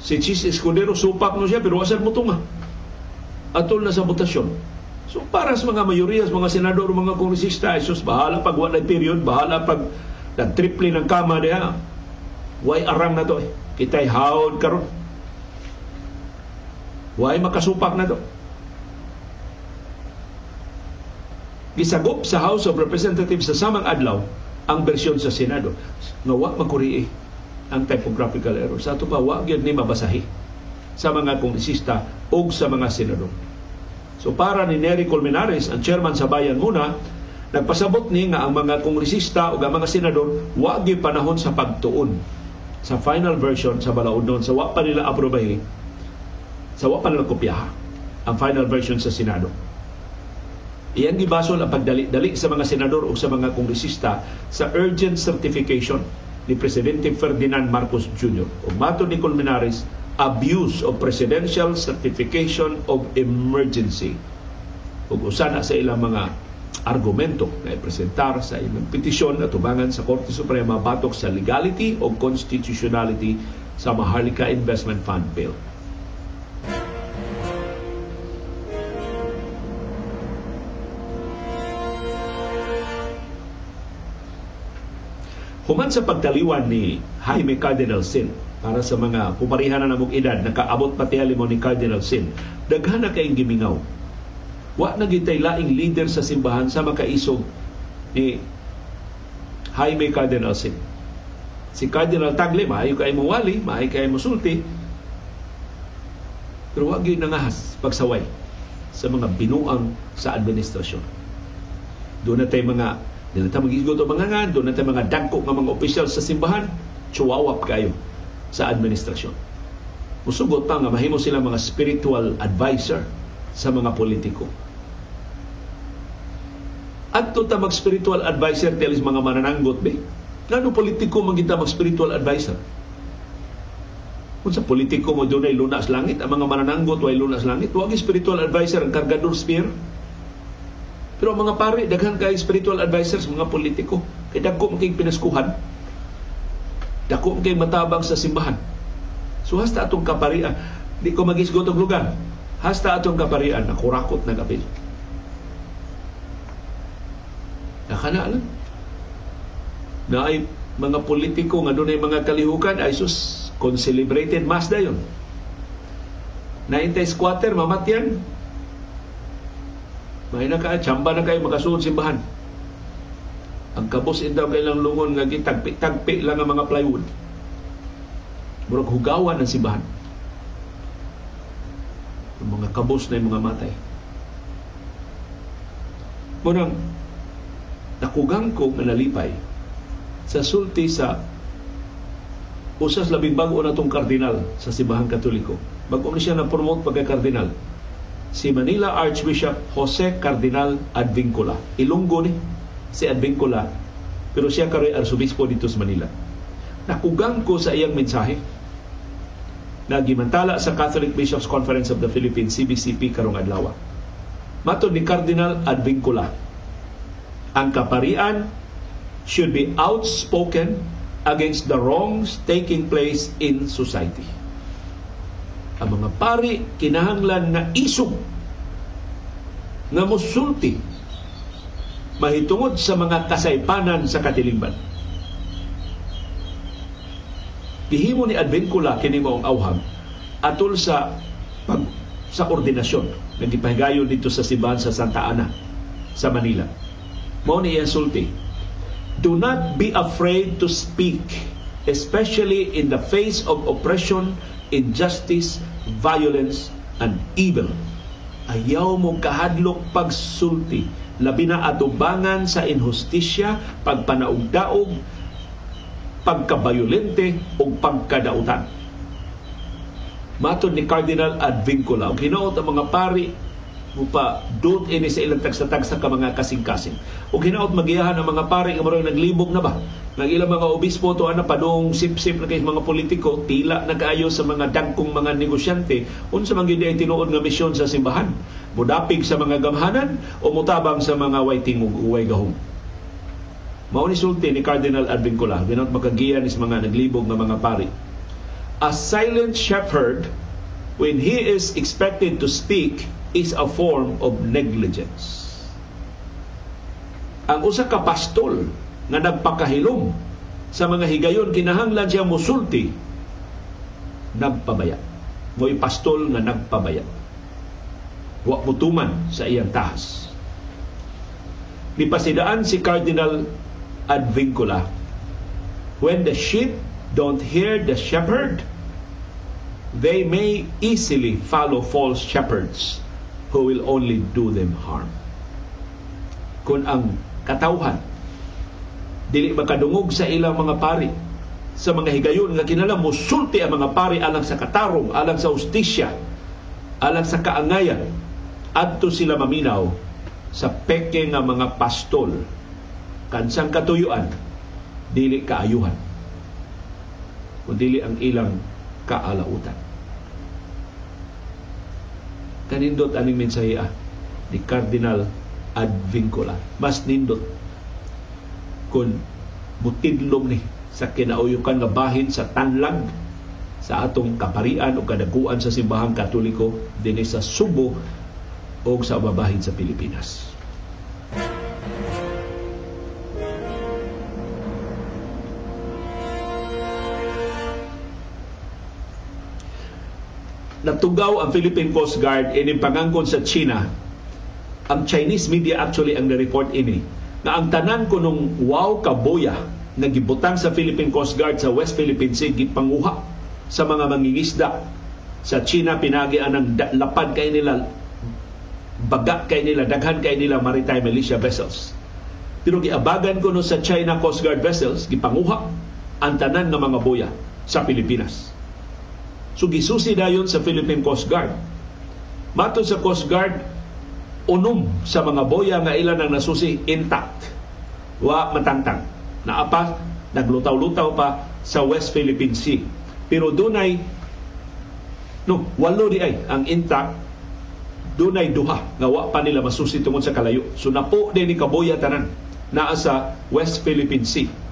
Si Chis Escudero, supak no siya, pero wasan mo tunga. Atol na sa botasyon. So para sa mga mayoriya, mga senador, mga kongresista, isos, bahala pag wala period, bahala pag nag-triple ng kama niya, way arang na to eh. Kitay hawd karon. Way makasupak na to. Gisagop sa House of Representatives sa samang adlaw ang bersyon sa Senado nga wa makurihi ang typographical error. Sa ato pa wa gyud ni mabasahi sa mga kongresista o sa mga senador. So para ni Nery Colmenares, ang chairman sa bayan muna, nagpasabot ni nga ang mga kongresista o ang mga senador wa gyud panahon sa pagtuon sa final version sa balaod noon sa wa pa nila aprobahi sa wa pa nila kopyaha ang final version sa Senado. Iyan gibasol ang pagdali-dali sa mga senador o sa mga kongresista sa urgent certification ni Presidente Ferdinand Marcos Jr. O mato ni Colmenares, abuse of presidential certification of emergency. Ug usa na sa ilang mga argumento na ipresentar sa ilang petisyon na tubangan sa Korte Suprema batok sa legality o constitutionality sa Maharlika Investment Fund Bill. Human sa pagtaliwan ni Jaime Cardinal Sin para sa mga pumarihan na namog edad nakaabot pati mo ni Cardinal Sin daghan na kayong gimingaw wa na gitay laing leader sa simbahan sa makaisog ni Jaime Cardinal Sin si Cardinal Tagle maayo kay mo wali maayo kay mo sulti pero wag gyud nangahas pagsaway sa mga binuang sa administrasyon doon na tayo mga Dili ta magigot o mga nga, doon natin mga dagko nga mga opisyal sa simbahan, chuwawap kayo sa administrasyon. Musugot pa nga mahimo sila mga spiritual advisor sa mga politiko. At ta mag spiritual advisor telis mga manananggot be. Ngano politiko magita mag spiritual advisor? Kung sa politiko mo doon ay lunas langit, ang mga manananggot way lunas langit, huwag spiritual advisor ang kargador spear pero ang mga pari, daghan kay spiritual advisors, mga politiko, kay dagko kay pinaskuhan. Dako kay matabang sa simbahan. So hasta atong kaparian, di ko magisgot og lugar. Hasta atong kaparian, nakurakot na kapil. Nakana lang. Na ay mga politiko nga doon ay mga kalihukan, ay sus, con-celebrated mass dayon. Naintay squatter, mamatyan, may na ka, chamba na kayo makasuod simbahan. Ang kabos daw kailang lungon nga gitagpi-tagpi lang ang mga plywood. Murag hugawan ang simbahan. Ang mga kabos na yung mga matay. Murang nakugang ko nga nalipay sa sulti sa usas labing bago na itong kardinal sa Simbahan Katoliko. Bago ni siya na-promote pagka-kardinal si Manila Archbishop Jose Cardinal Advincula. Ilunggo ni si Advincula, pero siya karoy arsobispo dito sa Manila. Nakugang ko sa iyang mensahe na gimantala sa Catholic Bishops Conference of the Philippines, CBCP, karong adlaw. Matod ni Cardinal Advincula, ang kaparian should be outspoken against the wrongs taking place in society ang mga pari kinahanglan na isog nga musulti mahitungod sa mga kasaypanan sa katilingban. Gihimo ni Advincula kini maong awham atol sa pag, sa koordinasyon nga gipahigayon dito sa simbahan sa Santa Ana sa Manila. Mao ni sulti. Do not be afraid to speak, especially in the face of oppression injustice, violence, and evil. Ayaw mo kahadlok pagsulti, labi na atubangan sa inhustisya, pagpanaugdaog, pagkabayolente o pagkadautan. Matod ni Cardinal Advincula, ang hinaot ang mga pari upa dut ini sa ilang tagsa-tagsa ka mga kasing-kasing. O hinaot magiyahan ang mga pari nga marong naglibog na ba? Nang ilang mga obispo to ana padung sip-sip na mga politiko tila nagaayo sa mga dagkong mga negosyante unsa man gyud tinuod nga misyon sa simbahan. Mudapig sa mga gamhanan o mutabang sa mga way tingog uway gahom. Mao ni sulti ni Cardinal Advincula, ginot makagiya ni mga naglibog nga mga pari. A silent shepherd when he is expected to speak is a form of negligence. Ang usa ka pastol nga nagpakahilom sa mga higayon kinahanglan siya musulti nagpabaya. Mo'y pastol nga nagpabaya. Wa mutuman sa iyang tahas. Nipasidaan si Cardinal Advincula, when the sheep don't hear the shepherd, they may easily follow false shepherds who will only do them harm. Kung ang katawhan dili makadungog sa ilang mga pari sa mga higayon nga kinala musulti ang mga pari alang sa katarong, alang sa ustisya, alang sa kaangayan adto sila maminaw sa peke nga mga pastol kansang katuyuan dili kaayuhan kundi ang ilang kaalautan. Kanindot aning mensahe ah, ni Cardinal Advincula. Mas nindot kung mutidlom ni sa kinauyukan nga bahin sa tanlag sa atong kaparian o kadaguan sa simbahang katoliko din sa Subo o sa babahin sa Pilipinas. Natugaw ang Philippine Coast Guard ining pangangkon sa China. Ang Chinese media actually ang na-report ini na ang tanan ko nung wow kaboya na gibutang sa Philippine Coast Guard sa West Philippine Sea gipanguha sa mga mangingisda. Sa China pinagi ang lapad kay nila baga kay nila daghan kay nila maritime militia vessels. Pero giabagan ko no sa China Coast Guard vessels gipanguha ang tanan ng mga boya sa Pilipinas So gisusi dayon sa Philippine Coast Guard. Mato sa Coast Guard, unom sa mga boya nga ilan ang nasusi intact. Wa matangtang. Naapa, naglutaw-lutaw pa sa West Philippine Sea. Pero dunay no, walo di ay ang intact dunay duha nga wa pa nila masusi tungod sa kalayo. So napo din ni kaboya tanan naa sa West Philippine Sea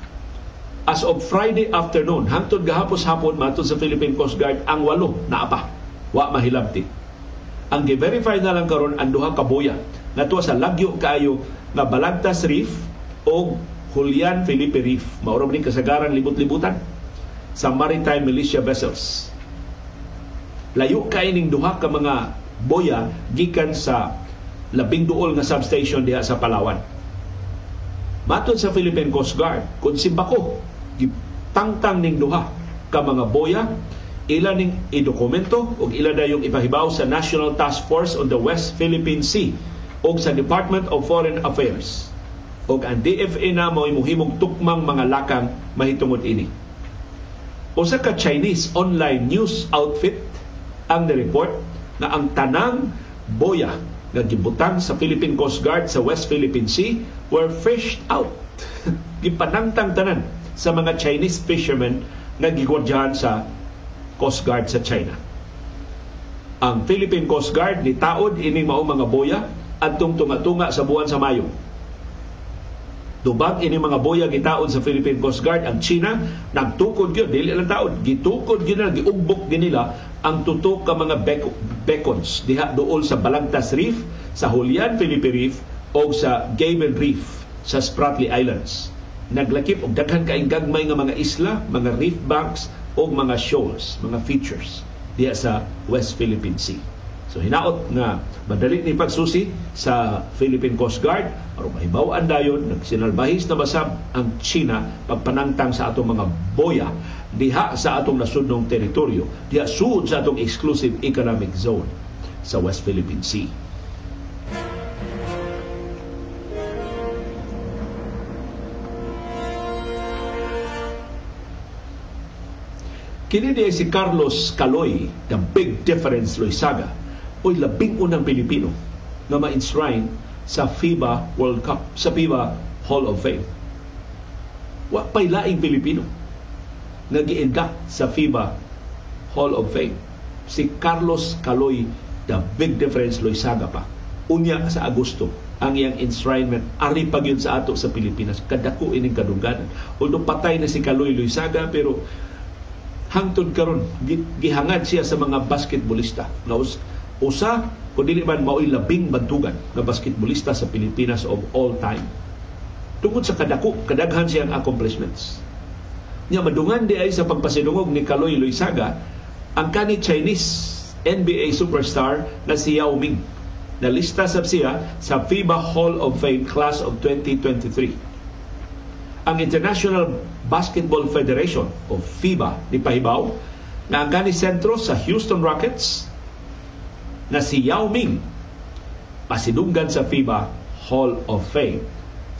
as of Friday afternoon, hangtod gahapos hapon matod sa Philippine Coast Guard ang walo na apa. Wa mahilabti. Ang gi-verify na lang karon ang duha ka boya ngadto sa lagyo kaayo nga Balagtas Reef o Julian Felipe Reef. Mauro ni kasagaran libot-libutan sa maritime militia vessels. Layo kay ning duha ka mga boya gikan sa labing duol nga substation diha sa Palawan. Matod sa Philippine Coast Guard, kung simbako gitangtang ning duha ka mga boya ila ning idokumento ug ila dayong ipahibaw sa National Task Force on the West Philippine Sea ug sa Department of Foreign Affairs ug ang DFA na mo muhimong tukmang mga lakang mahitungod ini. Usa ka Chinese online news outfit ang ni-report na ang tanang boya nga gibutang sa Philippine Coast Guard sa West Philippine Sea were fished out. Gipanangtang tanan sa mga Chinese fishermen na gigwardyahan sa Coast Guard sa China. Ang Philippine Coast Guard ni taod ining mao mga boya adtong tunga-tunga sa buwan sa Mayo. Dubag ini mga boya gitaod sa Philippine Coast Guard ang China nagtukod gyud dili lang taod gitukod gyud nila giugbok nila ang tutok ka mga beacons diha duol sa Balagtas Reef, sa Julian Felipe Reef o sa Gable Reef sa Spratly Islands naglakip og daghan kaayong gagmay nga mga isla, mga reef banks o mga shoals, mga features diya sa West Philippine Sea. So hinaot nga madali ni pagsusi sa Philippine Coast Guard aron mahibaw-an dayon nagsinalbahis na basab ang China pagpanangtang sa atong mga boya diha sa atong nasudnong teritoryo diha sud sa atong exclusive economic zone sa West Philippine Sea. Kini si Carlos Caloy, the big difference Loisaga, oy labing unang Pilipino na ma-enshrine sa FIBA World Cup, sa FIBA Hall of Fame. Wa pay laing Pilipino nga giindak sa FIBA Hall of Fame. Si Carlos Caloy, the big difference Loisaga pa. Unya sa Agosto ang iyang enshrinement ari pa sa ato sa Pilipinas kadako ining kadungganan although patay na si Kaloy Loisaga pero hangtod karon. Gihangad siya sa mga basketballista. Na usa kung dili man mao'y labing bantugan na basketballista sa Pilipinas of all time. Tungod sa kadako kadaghan siyang accomplishments. Nya madungan di ay sa pagpasidungog ni Kaloy Loisaga ang kani Chinese NBA superstar na si Yao Ming. Na lista sab siya sa FIBA Hall of Fame class of 2023 ang International Basketball Federation o FIBA ni pahibaw na ang gani sentro sa Houston Rockets na si Yao Ming pasidunggan sa FIBA Hall of Fame.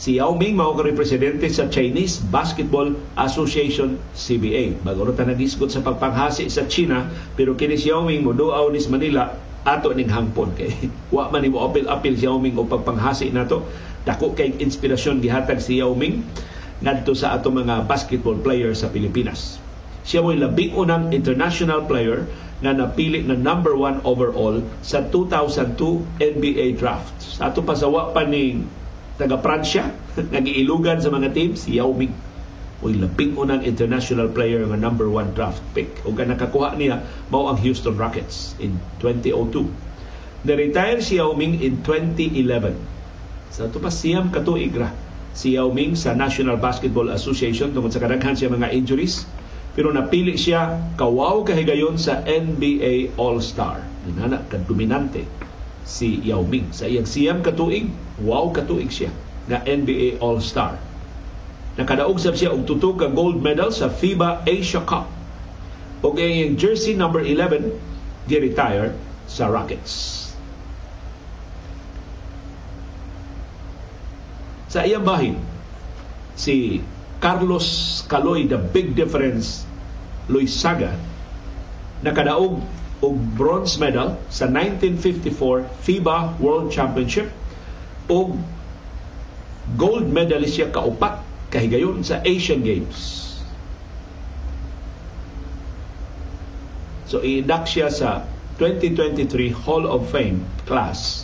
Si Yao Ming mao ka representante sa Chinese Basketball Association CBA. Bagoro ta nagisgot sa pagpanghasi sa China pero kini si Yao Ming moduaw ni Manila ato ning hangpon kay wa man mo apil apil si Yao Ming o pagpanghasi nato dako kay inspirasyon gihatag si Yao Ming ngadto sa ato mga basketball players sa Pilipinas. Siya mo'y labing unang international player nga napili na number one overall sa 2002 NBA draft. Sa ato pasawa pa ni taga Pransya, nagiilugan sa mga teams, si Yao Ming. Uy, labing unang international player nga number one draft pick. O ka nakakuha niya, mao ang Houston Rockets in 2002. Na-retire si Yao Ming in 2011. Sa ito pa siyam katuig ra si Yao Ming sa National Basketball Association tungkol sa kadaghan siya mga injuries pero napili siya kawaw kahigayon sa NBA All-Star. Inana ka dominante si Yao Ming. Sa iyang siyam katuig, wow katuig siya na NBA All-Star. Nakadaog sab siya og tuto ka gold medal sa FIBA Asia Cup. Og iyang jersey number 11 gi-retire sa Rockets. Sa iyang bahin, si Carlos Caloy, the big difference, Luis Saga, nakadaog og bronze medal sa 1954 FIBA World Championship og gold medalist siya kaupat kahigayon sa Asian Games. So i-induct siya sa 2023 Hall of Fame class.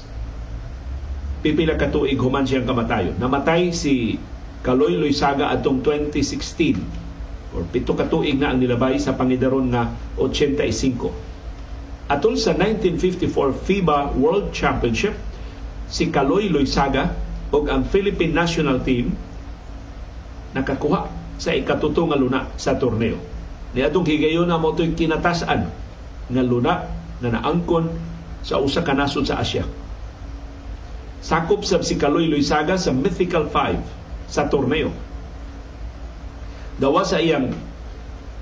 Pipila ka tuig human siyang kamatayon. Namatay si Kaloy Loisaga atong 2016 or pito ka tuig na ang nilabay sa pangidaron nga 85. Atol sa 1954 FIBA World Championship, si Kaloy Loisaga o ang Philippine National Team nakakuha sa ikatuto nga luna sa torneo. Ni atong higayon na mo kinatasan nga luna nga naangkon sa usa ka nasod sa Asia. Sakop sa si Kaloy Loisaga sa Mythical Five sa torneo. Dawa sa iyang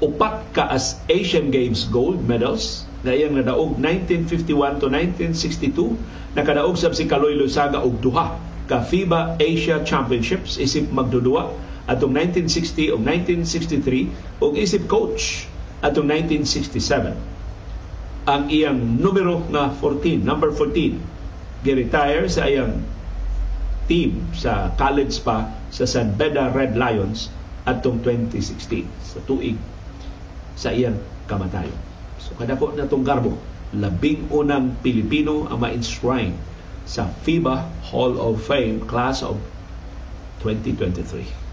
upat ka as Asian Games gold medals na iyang nadaog 1951 to 1962 nakadaog sab si Kaloy Lusaga og duha ka FIBA Asia Championships. Isip magdudua atong 1960 o 1963 ug isip coach atong 1967 ang iyang numero nga 14 number 14 gi-retire sa iyang team sa college pa sa San Beda Red Lions atong 2016 sa tuig sa iyang kamatayon. So kadako na tong garbo, labing unang Pilipino ang ma-enshrine sa FIBA Hall of Fame class of 2023.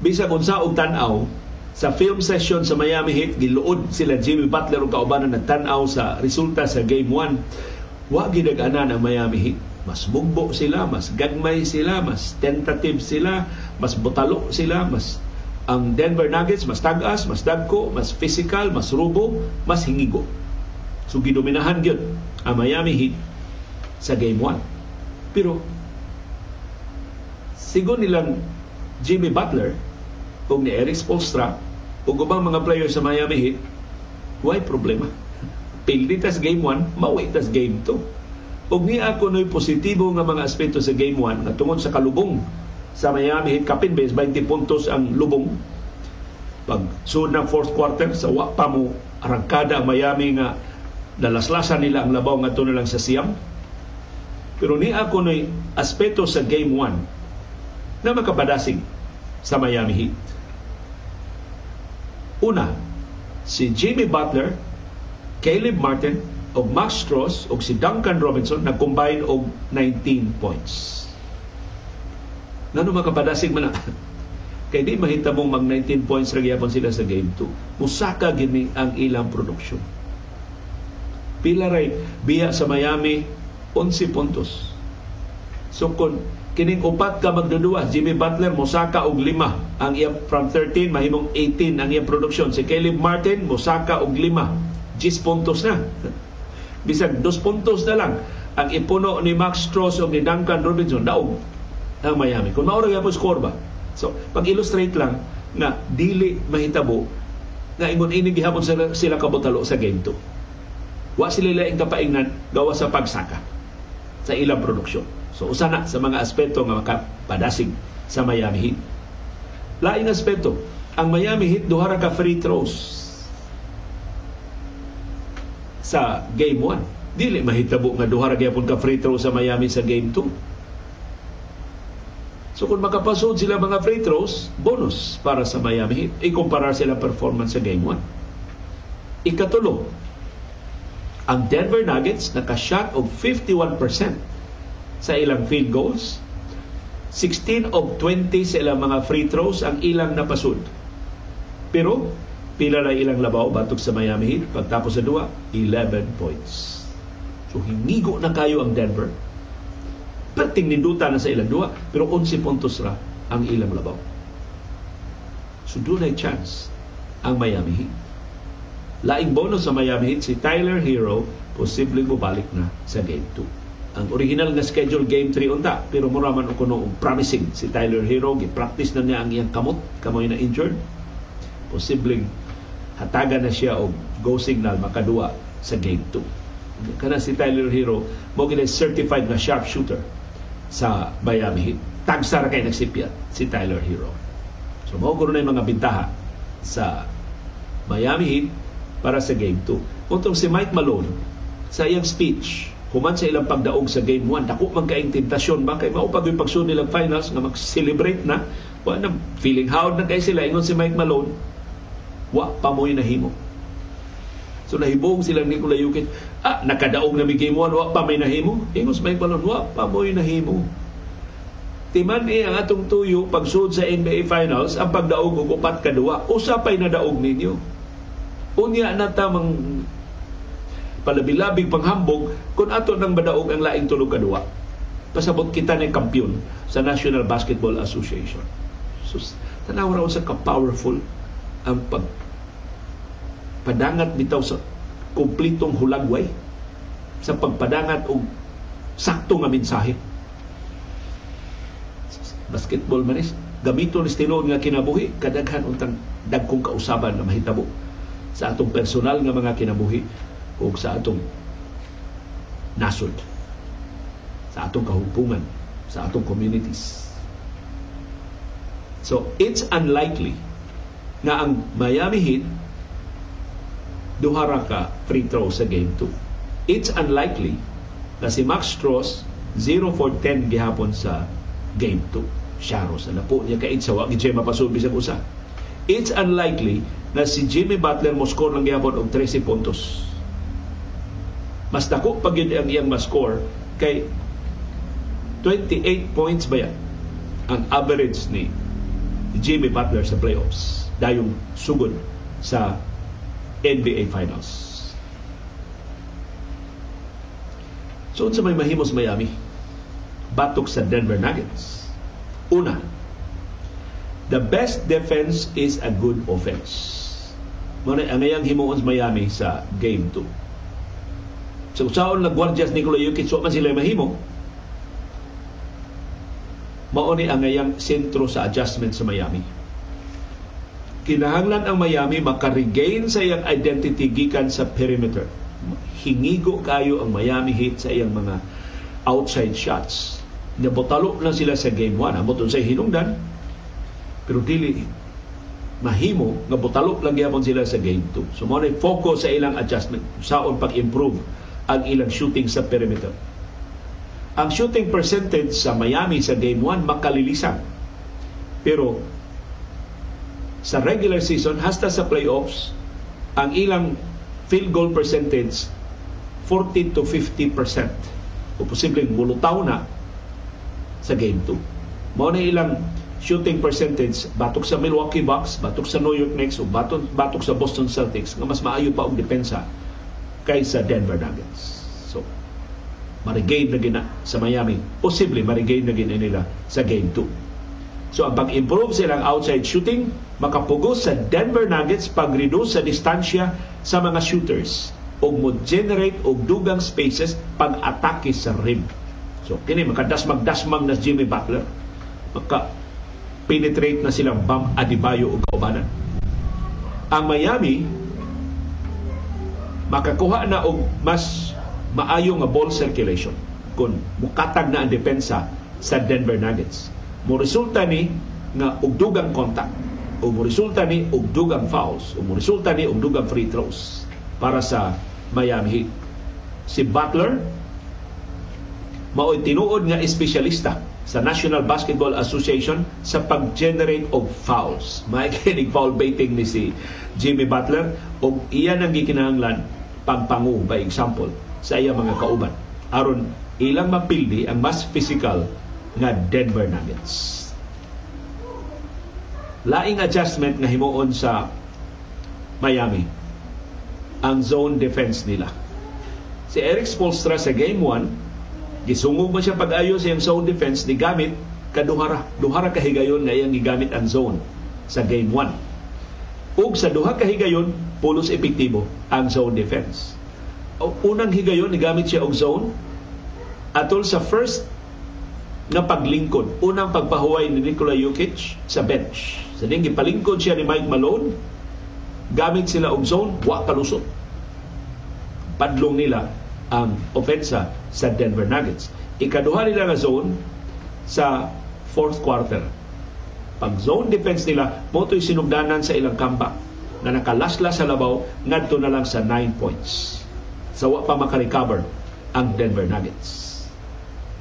Bisa kung sa og tan-aw, sa film session sa Miami Heat giluod sila Jimmy Butler ug kaubanan nagtan-aw sa resulta sa game 1 wa gidag-anan ang Miami Heat. Mas bugbo sila mas gagmay sila mas tentative sila mas butalo sila mas ang Denver Nuggets mas tagas mas dagko mas physical mas rubo mas hingigo. So gidominahan gyud ang Miami Heat sa game 1 pero sigon nilang Jimmy Butler o ni Eric Spolstra o ubang mga players sa Miami Heat, why problema? Pildi tas game 1, mawi tas game 2. Ug ni ako noy positibo nga mga aspeto sa game 1 nga tungod sa kalubong sa Miami Heat kapin base 20 puntos ang lubong pag sunod ng fourth quarter sa wa pa mo arangkada ang Miami nga dalaslasan nila ang labaw nga nilang sa siyam pero ni ako noy aspeto sa game 1 na makapadasig sa Miami Heat Una, si Jimmy Butler, Caleb Martin, o Max Strauss o si Duncan Robinson na combine og 19 points. Ngano makapadasig man kay di mahita mong mag 19 points ra gyapon sila sa game 2. Musaka gini ang ilang produksyon. Pila ray biya sa Miami 11 puntos. So kung kining upat ka magdudua Jimmy Butler mosaka og lima. Ang iya from 13 mahimong 18 ang iya produksyon. Si Caleb Martin mosaka og lima. 10 puntos na. Bisag 2 puntos na lang ang ipuno ni Max Strauss o ni Duncan Robinson. Daog ang Miami. Kung maura gyapon score ba? So pag illustrate lang nga dili mahitabo nga ingon ini gihapon sila, sila kabutalo sa game 2 wa sila laing kapaingnan gawa sa pagsaka sa ilang produksyon So usa na sa mga aspeto nga makapadasig sa Miami Heat. Laing aspeto, ang Miami Heat duha ra ka free throws sa game 1 dili mahitabo nga duha ra gyapon ka free throw sa Miami sa game 2. So kung makapasod sila mga free throws, bonus para sa Miami Heat. Ikumpara sila performance sa game 1. Ikatulo, ang Denver Nuggets naka-shot og 51% sa ilang field goals. 16 of 20 sa ilang mga free throws ang ilang napasud. Pero pila na ilang labaw batok sa Miami Heat pagtapos sa duwa 11 points. So hinigo na kayo ang Denver. Perting ninduta na sa ilang duwa pero 11 puntos ra ang ilang labaw. So doon chance ang Miami Heat. Laing bonus sa Miami Heat si Tyler Hero posibleng bumalik na sa Game 2 ang original nga schedule game 3 unta. Pero mura man kuno promising si Tyler Hero. Gi-practice na niya ang iyang kamot. Kamoy na injured. Posibleng hatagan na siya og go signal makadua sa game 2 kana si Tyler Hero mo gina certified nga sharpshooter sa Miami Heat. Tagsa ra kay nagsipya si Tyler Hero. So mao kuno na mga bintaha sa Miami Heat para sa game 2 untong si Mike Malone sa iyang speech human sa ilang pagdaog sa game 1 dako man kaayong tentasyon. Ba kay mao pag yung pagsunod nilang finals nga mag-celebrate na. Wa na feeling howd na kay sila. Ingon si Mike Malone wa pa mo'y nahimo. So nahibong silang Nikola Jokic. Ah nakadaog na mi game 1 wa pa may nahimo. Ingon si Mike Malone wa pa mo'y nahimo. Timan ni ang atong tuyo pagsud sa NBA Finals ang pagdaog og upat ka duwa usapay na daog ninyo? Unya na tamang palabilabig panghambog kung ato nang badaog ang laing tulog kadua pasabot kita ng kampyon sa National Basketball Association. So tanaw raw sa ka-powerful ang pag padangat bitaw sa kumplitong hulagway sa pagpadangat og sakto nga mensahe. Basketball manis gamiton ni tinuod nga kinabuhi kadaghan untang dagkong kausaban na mahitabo sa atong personal nga mga kinabuhi o sa atong nasod, sa atong kahumpungan, sa atong communities. So, it's unlikely na ang Miami Heat duhara ka free throw sa game 2. It's unlikely na si Max Strauss 0 for 10 gihapon sa game 2. Sharo sa napo niya kay sa wagi siya mapasubi sa usa. It's unlikely na si Jimmy Butler mo score lang gihapon og 13 puntos mas dako pag yun ang iyang ma-score kay 28 points ba yan ang average ni Jimmy Butler sa playoffs dayong sugod sa NBA Finals. So, sa may mahimos Miami, batok sa Denver Nuggets. Una, the best defense is a good offense. Muna, ang ngayang himuon Miami sa Game 2 So saon na gwardyas ni Nikola Jokic, so man sila mahimo. Mao ni ang ngayang sentro sa adjustment sa Miami. Kinahanglan ang Miami makaregain sa iyang identity gikan sa perimeter. Hingigo kayo ang Miami Heat sa iyang mga outside shots. Nabotalo na sila sa game 1. Amot sa hinungdan. Pero dili mahimo nga botalo lang gyapon sila sa game 2. So mo focus sa ilang adjustment saon pag-improve ang ilang shooting sa perimeter. Ang shooting percentage sa Miami sa Game 1 makalilisan. Pero sa regular season, hasta sa playoffs, ang ilang field goal percentage 40 to 50% o posibleng mulutaw na sa Game 2. Mao na ilang shooting percentage batok sa Milwaukee Bucks, batok sa New York Knicks o batok, batok sa Boston Celtics nga mas maayo pa og depensa kaysa Denver Nuggets. So, marigain na gina sa Miami. Posible marigain na gina nila sa Game 2. So, ang pag-improve silang outside shooting, makapugos sa Denver Nuggets pag-reduce sa distansya sa mga shooters o mo-generate og dugang spaces pag-atake sa rim. So, kini makadasmag-dasmag na Jimmy Butler. Maka penetrate na silang Bam Adebayo o kaubanan. Ang Miami, makakuha na og mas maayo nga ball circulation kung mukatag na ang depensa sa Denver Nuggets. Mo resulta ni nga og dugang contact o mo resulta ni og dugang fouls o mo resulta ni og dugang free throws para sa Miami Heat. si Butler mao'y tinuod nga espesyalista sa National Basketball Association sa pag-generate of fouls. May kinig foul baiting ni si Jimmy Butler o iyan ang gikinahanglan pagpangu by example sa iya mga kauban aron ilang mapildi ang mas physical nga Denver Nuggets. Laing adjustment nga himuon sa Miami ang zone defense nila. Si Eric Spolstra sa game 1, gisungog man siya pag-ayo sa iyang zone defense ni gamit kaduhara. Duhara kahigayon nga iyang gigamit ang zone sa game 1. Ug sa duha ka higayon, pulos epektibo ang zone defense. O, unang higayon, ni gamit siya og zone atol sa first nga paglingkod. Unang pagpahuway ni Nikola Jokic sa bench. Sa ding gipalingkod siya ni Mike Malone, gamit sila og zone, wa kalusot. Padlong nila ang ofensa sa Denver Nuggets. Ikaduha nila nga zone sa fourth quarter. Pag zone defense nila, mo sinugdanan sa ilang comeback na nakalasla sa labaw ngadto na lang sa 9 points. Sa so, pa makarecover ang Denver Nuggets.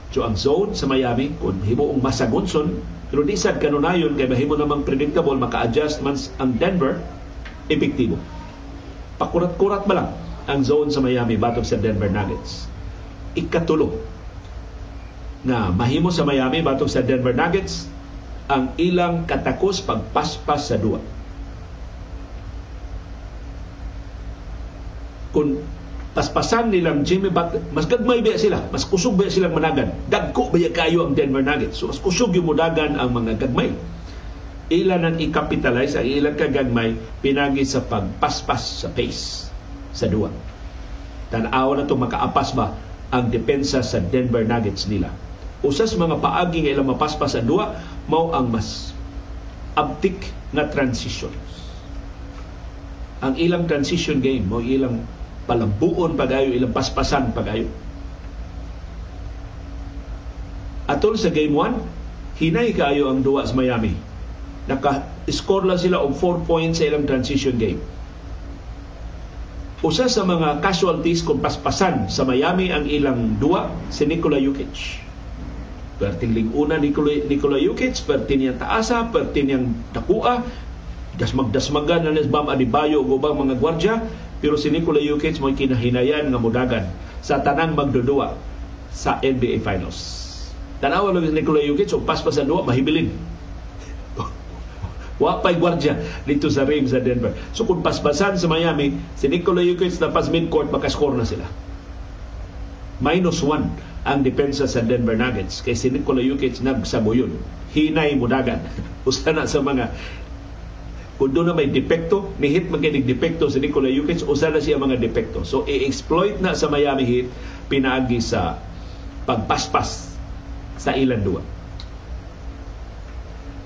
So ang zone sa Miami, kung himuong masagunson, pero di sad kanunayon kay mahimo namang predictable, maka-adjust man ang Denver, epektibo. Pakurat-kurat ba lang ang zone sa Miami batok sa Denver Nuggets. Ikatulo na mahimo sa Miami batok sa Denver Nuggets ang ilang katakos pagpaspas sa duwa. Kung paspasan nilang Jimmy Butler, mas gagmay ba sila, mas kusog ba silang managan. Dagko ba kayo ang Denver Nuggets. So mas kusog yung mudagan ang mga gagmay. Ilan ang i-capitalize, ang ilan kagagmay, pinagi sa pagpaspas sa pace sa duwa. Tanawa na itong makaapas ba ang depensa sa Denver Nuggets nila. Usas mga paagi nga ilang mapaspas sa duwa, mao ang mas abtik na transitions. Ang ilang transition game, mo ilang palambuon pagayo ilang paspasan pagayo. Atol sa game 1, hinay kaayo ang duwa sa Miami. Naka-score lang sila og 4 points sa ilang transition game. Usa sa mga casualties kung paspasan sa Miami ang ilang duwa si Nikola Jokic. Perting linguna Nikola, Nikola Jokic, perting niyang taasa, perting niyang takua, dasmag-dasmagan na Bam Adebayo o ubang mga gwardya, pero si Nikola Jokic mo kinahinayan nga mudagan sa tanang magdudua sa NBA Finals. Tanawa lang si Nikola Jokic o paspas sa duwa mahibilin. Wapay gwardya dito sa rim sa Denver. So kung paspasan sa Miami, si Nikola Jokic na pas midcourt, makascore na sila. Minus one ang depensa sa Denver Nuggets kay si Nikola Jokic nagsabuyon. Hinay mudagan. Usa na sa mga kung doon na may depekto, ni Heat magkinig depekto si Nikola Jokic, usa na siya mga depekto. So, i-exploit na sa Miami Heat, pinaagi sa pagpaspas sa ilan duwa.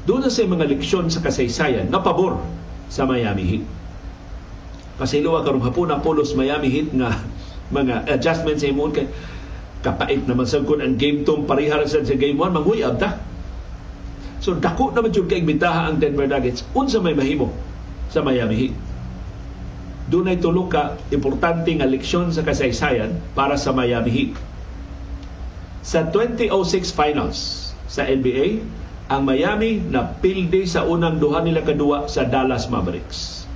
Doon na sa mga leksyon sa kasaysayan na pabor sa Miami Heat. Pasiluwa karong hapon na pulos Miami Heat nga mga adjustments sa imon kay kapait naman sa kun ang game 2 parihara sa game 1 manguyab ta So dako naman yung kaigbitaha ang Denver Nuggets unsa may mahimo sa Miami Heat. Doon ay tulog ka importante nga leksyon sa kasaysayan para sa Miami Heat. Sa 2006 finals sa NBA, ang Miami na pilde sa unang duha nila kadua sa Dallas Mavericks.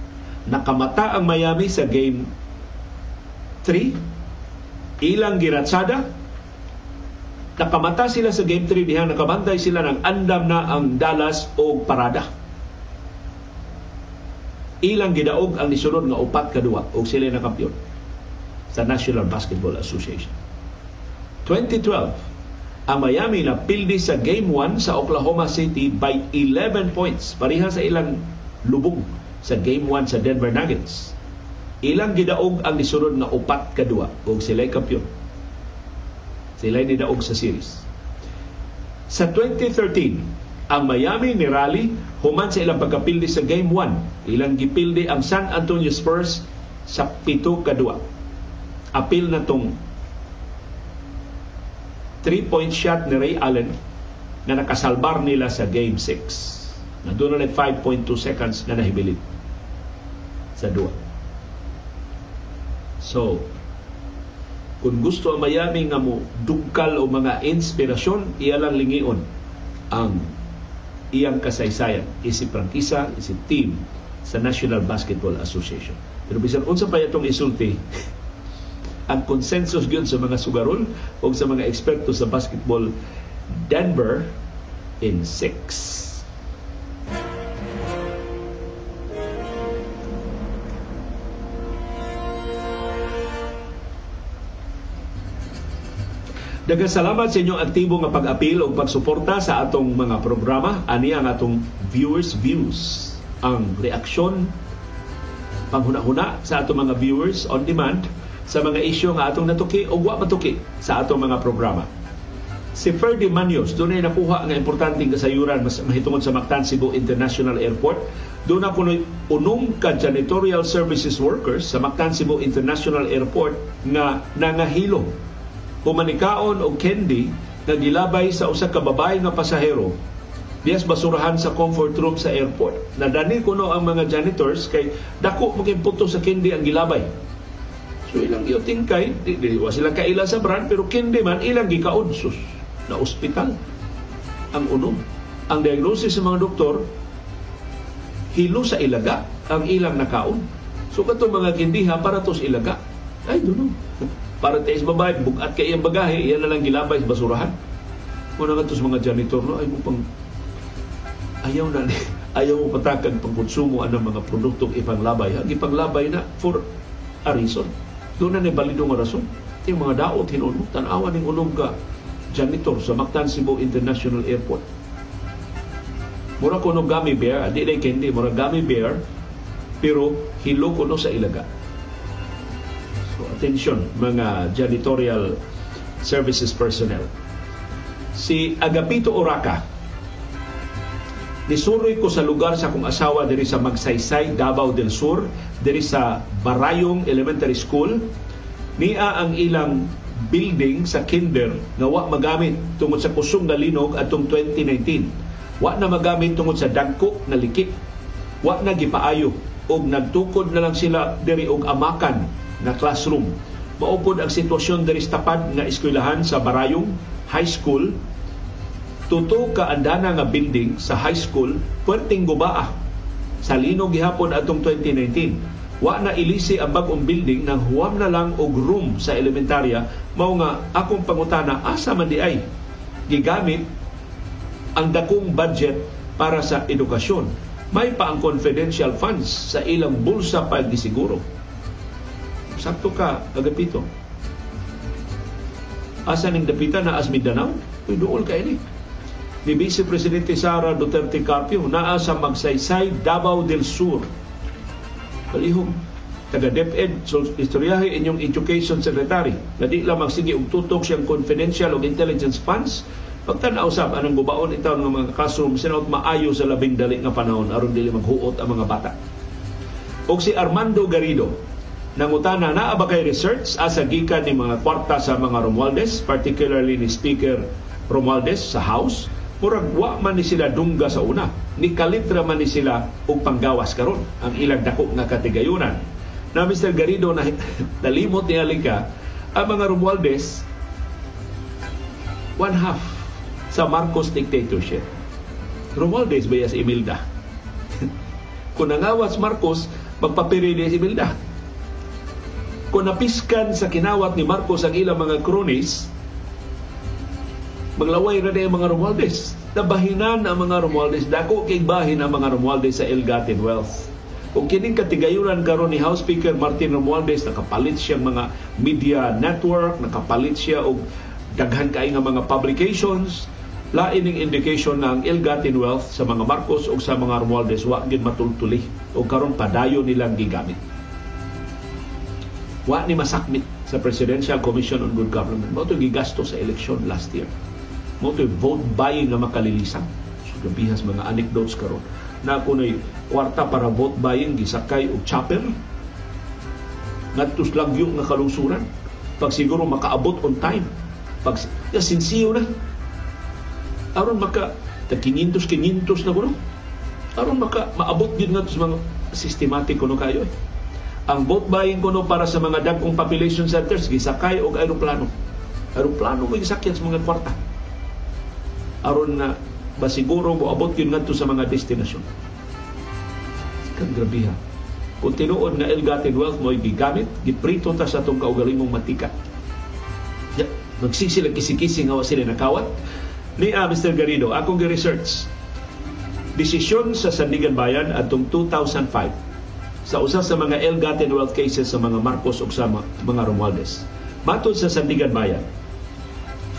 Nakamata ang Miami sa game 3. Ilang giratsada Nakamata sila sa Game 3 diha, nakabantay sila ng andam na ang Dallas o parada. Ilang gidaog ang nisunod nga upat kadua o sila na kampiyon sa National Basketball Association. 2012, ang Miami na pildi sa Game 1 sa Oklahoma City by 11 points. Pariha sa ilang lubong sa Game 1 sa Denver Nuggets. Ilang gidaog ang nisunod nga upat kadua o sila kampiyon sila ni daog sa series. Sa 2013, ang Miami ni Raleigh human sa ilang pagkapildi sa Game 1. Ilang gipildi ang San Antonio Spurs sa pito kadua. Apil na tong 3-point shot ni Ray Allen na nakasalbar nila sa Game 6. Nandun na 5.2 seconds na nahibilid sa duwa. So, kung gusto ang Miami nga mo dugkal o mga inspirasyon, iya lang lingion ang iyang kasaysayan isip prangkisa, isip team sa National Basketball Association. Pero bisan unsa pa itong isulti, ang consensus gyud sa mga sugarol o sa mga eksperto sa basketball Denver in 6. Daghang salamat sa inyong aktibo nga pag-apil o pagsuporta sa atong mga programa. Ani ang atong viewers views. Ang reaksyon panghuna-huna sa atong mga viewers on demand sa mga isyu nga atong natuki o wa matuki sa atong mga programa. Si Ferdy Manios, doon ay nakuha nga importanteng kasayuran mas mahitungod sa Mactan Cebu International Airport. Doon ako unong ka janitorial services workers sa Mactan Cebu International Airport nga nangahilo humanikaon og candy nga gilabay sa usa ka babae nga pasahero diyas basurahan sa comfort room sa airport. Nadani kuno ang mga janitors kay dako maging puto sa candy ang gilabay. So ilang iyo tingkay, di, di, wa sila kaila sa brand pero candy man ilang gikaon sus na ospital ang unom. Ang diagnosis sa mga doktor hilo sa ilaga ang ilang nakaon. So kato mga kindiha para tos ilaga. Ay, duno para sa babae, bugat kay iyang bagahe, iyan na lang gilabay sa basurahan. Muna nga sa mga janitor, no, ay mo pang ayaw na ayaw mo patakag pagkonsumo ang mga produktong ipanglabay. Ang ipanglabay na for a reason. Doon na ni balido nga rason. Yung mga daot hinuno, tanawa ng unog ka janitor sa Mactan Cebu International Airport. Mura ko no gummy bear, di na hindi, mura gummy bear, pero hilo ko no sa ilaga atensyon mga janitorial services personnel. Si Agapito Oraka, nisuroy ko sa lugar sa kong asawa diri sa Magsaysay, Davao del Sur, diri sa Barayong Elementary School. Niya ang ilang building sa kinder nga wa magamit tungod sa kusong nga linog atong 2019. Wa na magamit tungod sa dagko nga likit. Wa na gipaayo og nagtukod na lang sila diri og amakan na classroom. Maupod ang sitwasyon diri sa tapad nga eskwelahan sa Barayong High School. Tuto ka andana nga building sa high school puwerteng gubaa sa linog gihapon atong 2019. Wa na ilisi ang bagong building nang huwam na lang og room sa elementarya mao nga akong pangutana asa man di ay gigamit ang dakong budget para sa edukasyon. May pa ang confidential funds sa ilang bulsa pa gisiguro Sakto ka, agapito. Asa ning dapita na as Mindanao? Uy, dool ka ini. Ni Vice Presidente Sara Duterte Carpio naa sa Magsaysay, Davao del Sur. Kalihom, taga DepEd, so istoryahe inyong Education Secretary na di lang magsige og tutok siyang confidential og intelligence funds pagtanaw sab anong gubaon itaw ng mga classroom sinot maayo sa labing dali nga panahon aron dili maghuot ang mga bata. Og si Armando Garrido, Nangutana na ba kay research asa gikan ni mga kwarta sa mga Romualdez, particularly ni Speaker Romualdez sa House, murag wa man ni sila dungga sa una. Ni kalitra man ni sila og panggawas karon ang ilang dako nga katigayunan. Na Mr. Garrido na nalimot ni Alika ang mga Romualdez one half sa Marcos dictatorship. Romualdez ba si Imelda? Kung nangawas Marcos, magpapiri si Imelda kung napiskan sa kinawat ni Marcos ang ilang mga kronis, maglaway na ang mga Romualdez. Nabahinan ang mga Romualdez. Dako kay bahin ang mga Romualdez sa ill-gotten wealth. Kung kining katigayunan karon ni House Speaker Martin Romualdez, nakapalit siya mga media network, nakapalit siya og daghan kay nga mga publications, lain ning indication ang ill-gotten wealth sa mga Marcos o sa mga Romualdez wa gid matultuli o karon padayon nilang gigamit wa ni masakmit sa Presidential Commission on Good Government. Mo gigasto sa election last year. Mo vote buying nga makalilisan. So gabihas mga anecdotes karon. Na kunay kwarta para vote buying gisakay og chopper ngadtos lang yung nga kalusuran pag siguro makaabot on time. Pag ya sinsiyo na. Aron maka tag 500 500 na kuno. Aron maka maabot gid nga mga systematic kuno kayo eh ang vote buying kuno para sa mga dagkong population centers gisakay og aeroplano. Aeroplano mo gisakyan sa mga kwarta. Aron na ba siguro mo abot yun ngadto sa mga destinasyon. Kang grabe ha. Kung tinuod nga ill-gotten wealth mo gigamit, giprito ta sa itong kaugalingong matika. Yeah, nagsisilag kisi-kisi nga sila nakawat. Ni uh, Mr. Garrido, akong gi-research. Desisyon sa Sandigan Bayan atong 2005 sa usa sa mga ill-gotten wealth cases sa mga Marcos ug sa mga Romualdez. Matod sa Sandigan Bayan,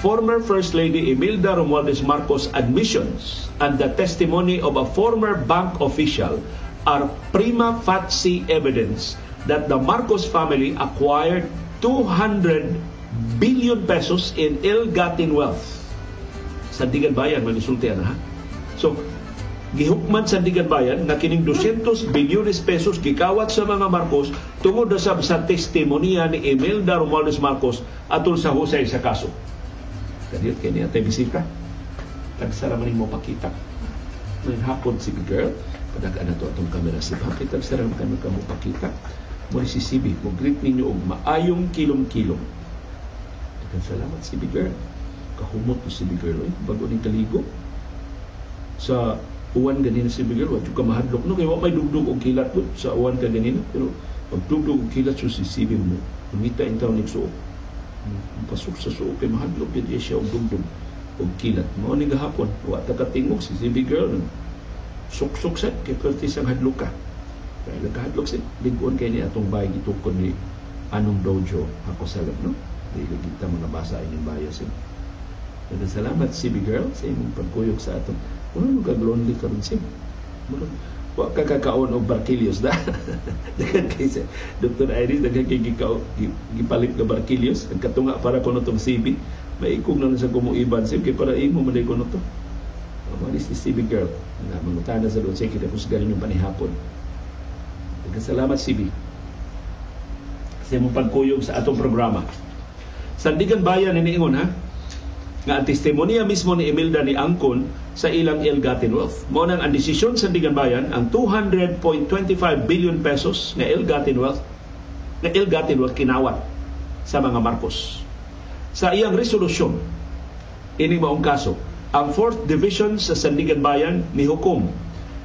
former First Lady Imelda Romualdez Marcos admissions and the testimony of a former bank official are prima facie evidence that the Marcos family acquired 200 billion pesos in ill-gotten wealth. Sandigan Bayan, manisulti ha? So, gihukman sa Digan Bayan na kining 200 bilyones pesos gikawat sa mga Marcos tungod sa sa testimonya ni Imelda Romualdez Marcos atol sa husay sa kaso. Kadiyot kini ate bisita. Tagsara man mo pakita. Ngayon hapon si girl, padagaan na to atong kamera si Bakit tagsara man kami kamo pakita. Mo si Sibi, mo greet ninyo og maayong kilom-kilom. Dagan salamat si girl. Kahumot si girl, eh. bago ni kaligo sa uwan ganina si Miguel wa ka mahadlok no? Kay wa may dugdug og kilat po sa uwan ka ganina pero pag dugdug og kilat so si Sibi mo umita in taon nigsuot pasok sa suot kay mahadlok gid siya og dugdug og kilat. Mo ni gahapon wa ta katingog si Sibi girl suksok sa kay perti sang hadlok ka. Kay nagahadlok si ligon kay ni atong bay gitukod ni anong dojo ako sa no? Dili kita mga basa ining bayas eh. Salamat, CB Girl, sa imong pagkuyog sa atong Uno kag lonely karon sim. Wa ka kakaon og barkilios da. Dagan kay sa Dr. Iris dagan kay gikaw gipalit nga barkilios ang katunga para kuno tong CB. Maikog na sa kumuiban sim kay para imo man kuno to. Malis si CB girl na mangutana sa doon sa kita kusgan yung panihapon. Dagan salamat CB. Sa imong pagkuyog sa atong programa. Sandigan Bayan iniingon ha nga ang testimonya mismo ni Imelda ni Angkon sa ilang ill-gotten wealth. Mo nang ang desisyon sa Digan Bayan, ang 200.25 billion pesos nga ill-gotten wealth nga ill-gotten wealth kinawat sa mga Marcos. Sa iyang resolusyon, ini maong kaso, ang 4th Division sa Sandigan Bayan ni hukom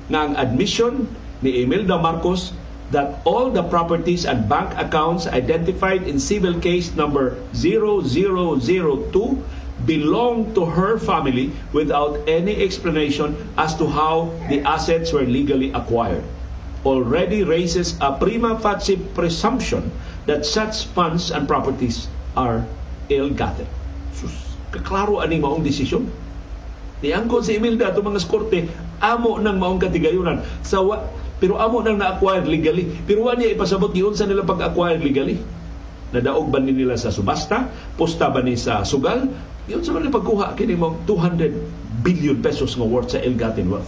nga ang admission ni Imelda Marcos that all the properties and bank accounts identified in civil case number 0002 belonged to her family without any explanation as to how the assets were legally acquired already raises a prima facie presumption that such funds and properties are ill-gotten. Sus, kaklaro ani maong desisyon. Niangkon si Imelda ato mga skorte, amo nang maong katigayunan. Sa wa, pero amo nang na-acquire legally. Pero wa niya ipasabot giunsa nila pag-acquire legally. Nadaog ba ni nila sa subasta? Posta ba ni sa sugal? Yun sa mga pagkuha kini mo 200 billion pesos nga worth sa ill-gotten wealth.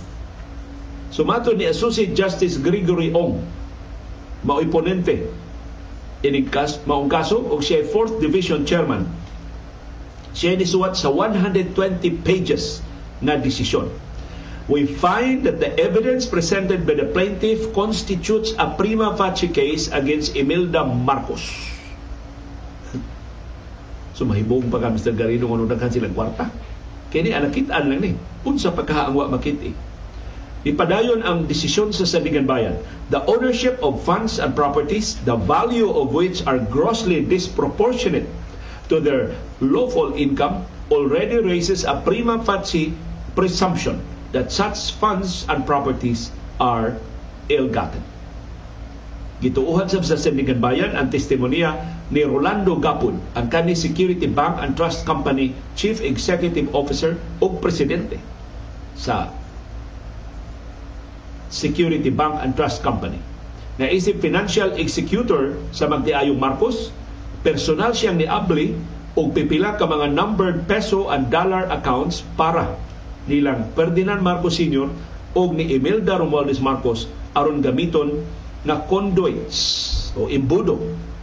Sumato ni Associate Justice Gregory Ong, mao ponente ining maong kaso og siya 4th Division Chairman. Siya ni suwat sa 120 pages na desisyon. We find that the evidence presented by the plaintiff constitutes a prima facie case against Imelda Marcos So mahibong pa ka Mr. Garino kung daghan silang kwarta. Kini anakitaan lang ni. Unsa pagkahaangwa makiti. Ipadayon ang desisyon sa Sandigan Bayan. The ownership of funds and properties, the value of which are grossly disproportionate to their lawful income, already raises a prima facie presumption that such funds and properties are ill-gotten. Gituuhan sa sa Sandigan Bayan ang testimonya ni Rolando Gapon, ang kani Security Bank and Trust Company Chief Executive Officer o Presidente sa Security Bank and Trust Company. Na isip financial executor sa magtiayong Marcos, personal siyang niabli og pipila ka mga numbered peso and dollar accounts para nilang Ferdinand Marcos Sr. o ni Imelda Romualdez Marcos aron gamiton na conduits o imbudo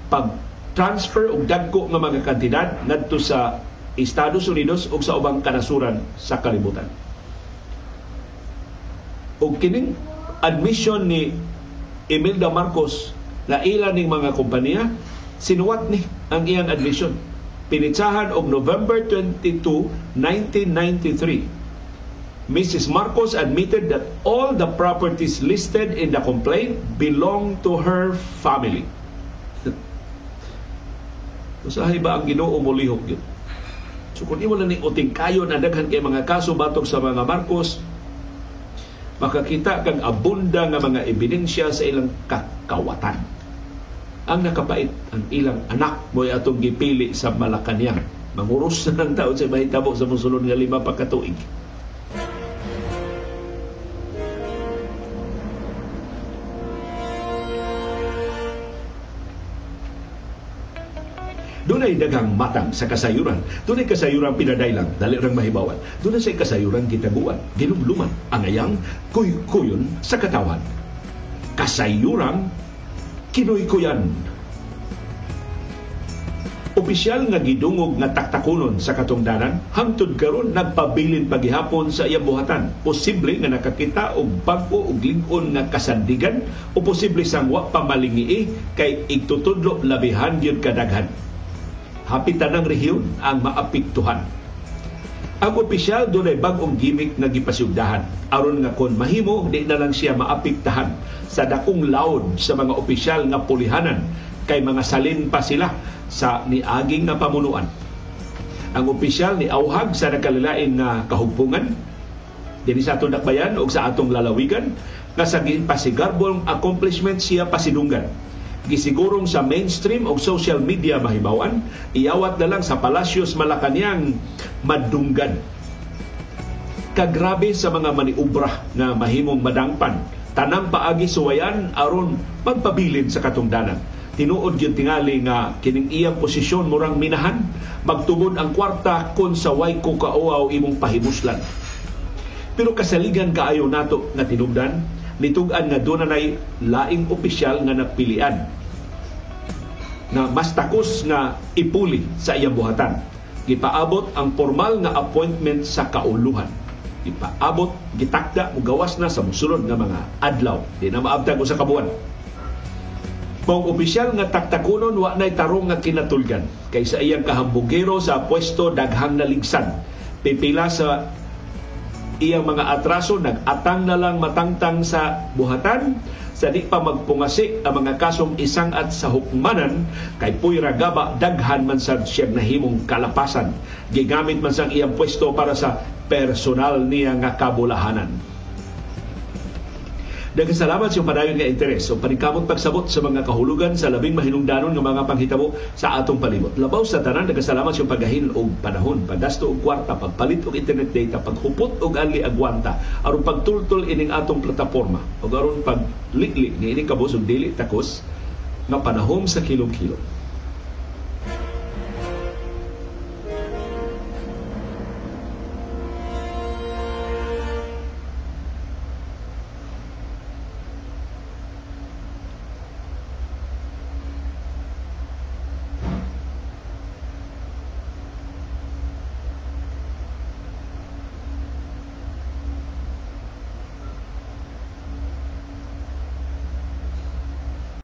pag transfer og dagko nga mga kantidad ngadto sa Estados Unidos ug sa ubang kanasuran sa kalibutan. Og kining admission ni Imelda Marcos na ilan ning mga kompanya sinuwat ni ang iyang admission. Pinitsahan og November 22, 1993. Mrs. Marcos admitted that all the properties listed in the complaint belong to her family. Usahay ba ang Ginoo mulihok yun? So kung na ni uting kayo na daghan kay mga kaso batok sa mga Marcos, makakita kang abunda nga mga ebidensya sa ilang kakawatan. Ang nakapait ang ilang anak mo atong gipili sa Malacanang. Manguros na ng taon sa mahitabo sa musulod nga lima pa katuig. Doon ay daghang matang sa kasayuran. Doon ay kasayuran pinadailang, dali rang mahibawan. Doon ay kasayuran gitaguan, ginumluman, angayang, kuy-kuyon sa katawan. Kasayuran, kinuy-kuyan. Opisyal nga gidungog nga taktakunon sa katungdanan, hangtod karon nagpabilin pagihapon sa iyang buhatan. Posible nga nakakita og bag-o og ling-on nga kasandigan o posible sang wa pamalingi kay igtutudlo labihan gyud kadaghan hapit tanang rehiyon ang maapektuhan. Ang opisyal doon ay bagong gimmick na gipasugdahan. aron nga kon mahimo, di na lang siya maapektahan sa dakong laod sa mga opisyal nga pulihanan kay mga salin pa sila sa niaging nga pamunuan. Ang opisyal ni auhag sa nakalilain nga kahugpungan dinhi sa atong dakbayan o sa atong lalawigan nga sa pasigarbong accomplishment siya pasidunggan gisigurong sa mainstream o social media mahibawan, iyawat na lang sa Palacios Malacanang madunggan. Kagrabe sa mga maniubra na mahimong madangpan, tanang paagi suwayan aron magpabilin sa katungdanan. Tinuod yung tingali nga kining iyang posisyon murang minahan, magtubod ang kwarta kun sa way ko kauaw imong pahimuslan. Pero kasaligan kaayo nato nga tinubdan, nitugan nga doon nay laing opisyal nga napilian na mas takos nga ipuli sa iyang buhatan. Gipaabot ang formal nga appointment sa kauluhan. Gipaabot, gitakda, gawas na sa musulod nga mga adlaw. Di na maabtag sa kabuan. Mong opisyal nga taktakunon wa nay tarong nga kinatulgan kay sa iyang kahambugero sa pwesto daghang naligsan. Pipila sa iyang mga atraso nag-atang na lang matangtang sa buhatan sa di pa magpungasi ang mga kasong isang at sa hukmanan kay puy ragaba daghan man sad siyang nahimong kalapasan. Gigamit man sang iyang pwesto para sa personal niya nga kabulahanan Daghang salamat sa padayon nga interes o paningkamot pagsabot sa mga kahulugan sa labing mahinungdanon nga mga panghitabo sa atong palibot. Labaw sa tanan daghang salamat sa paggahin og panahon, paggasto og kwarta, pagpalit og internet data, paghupot og anli agwanta aron pagtultol ining atong plataporma o aron paglikli ni ining kabus og dili takos nga panahon sa kilom-kilom.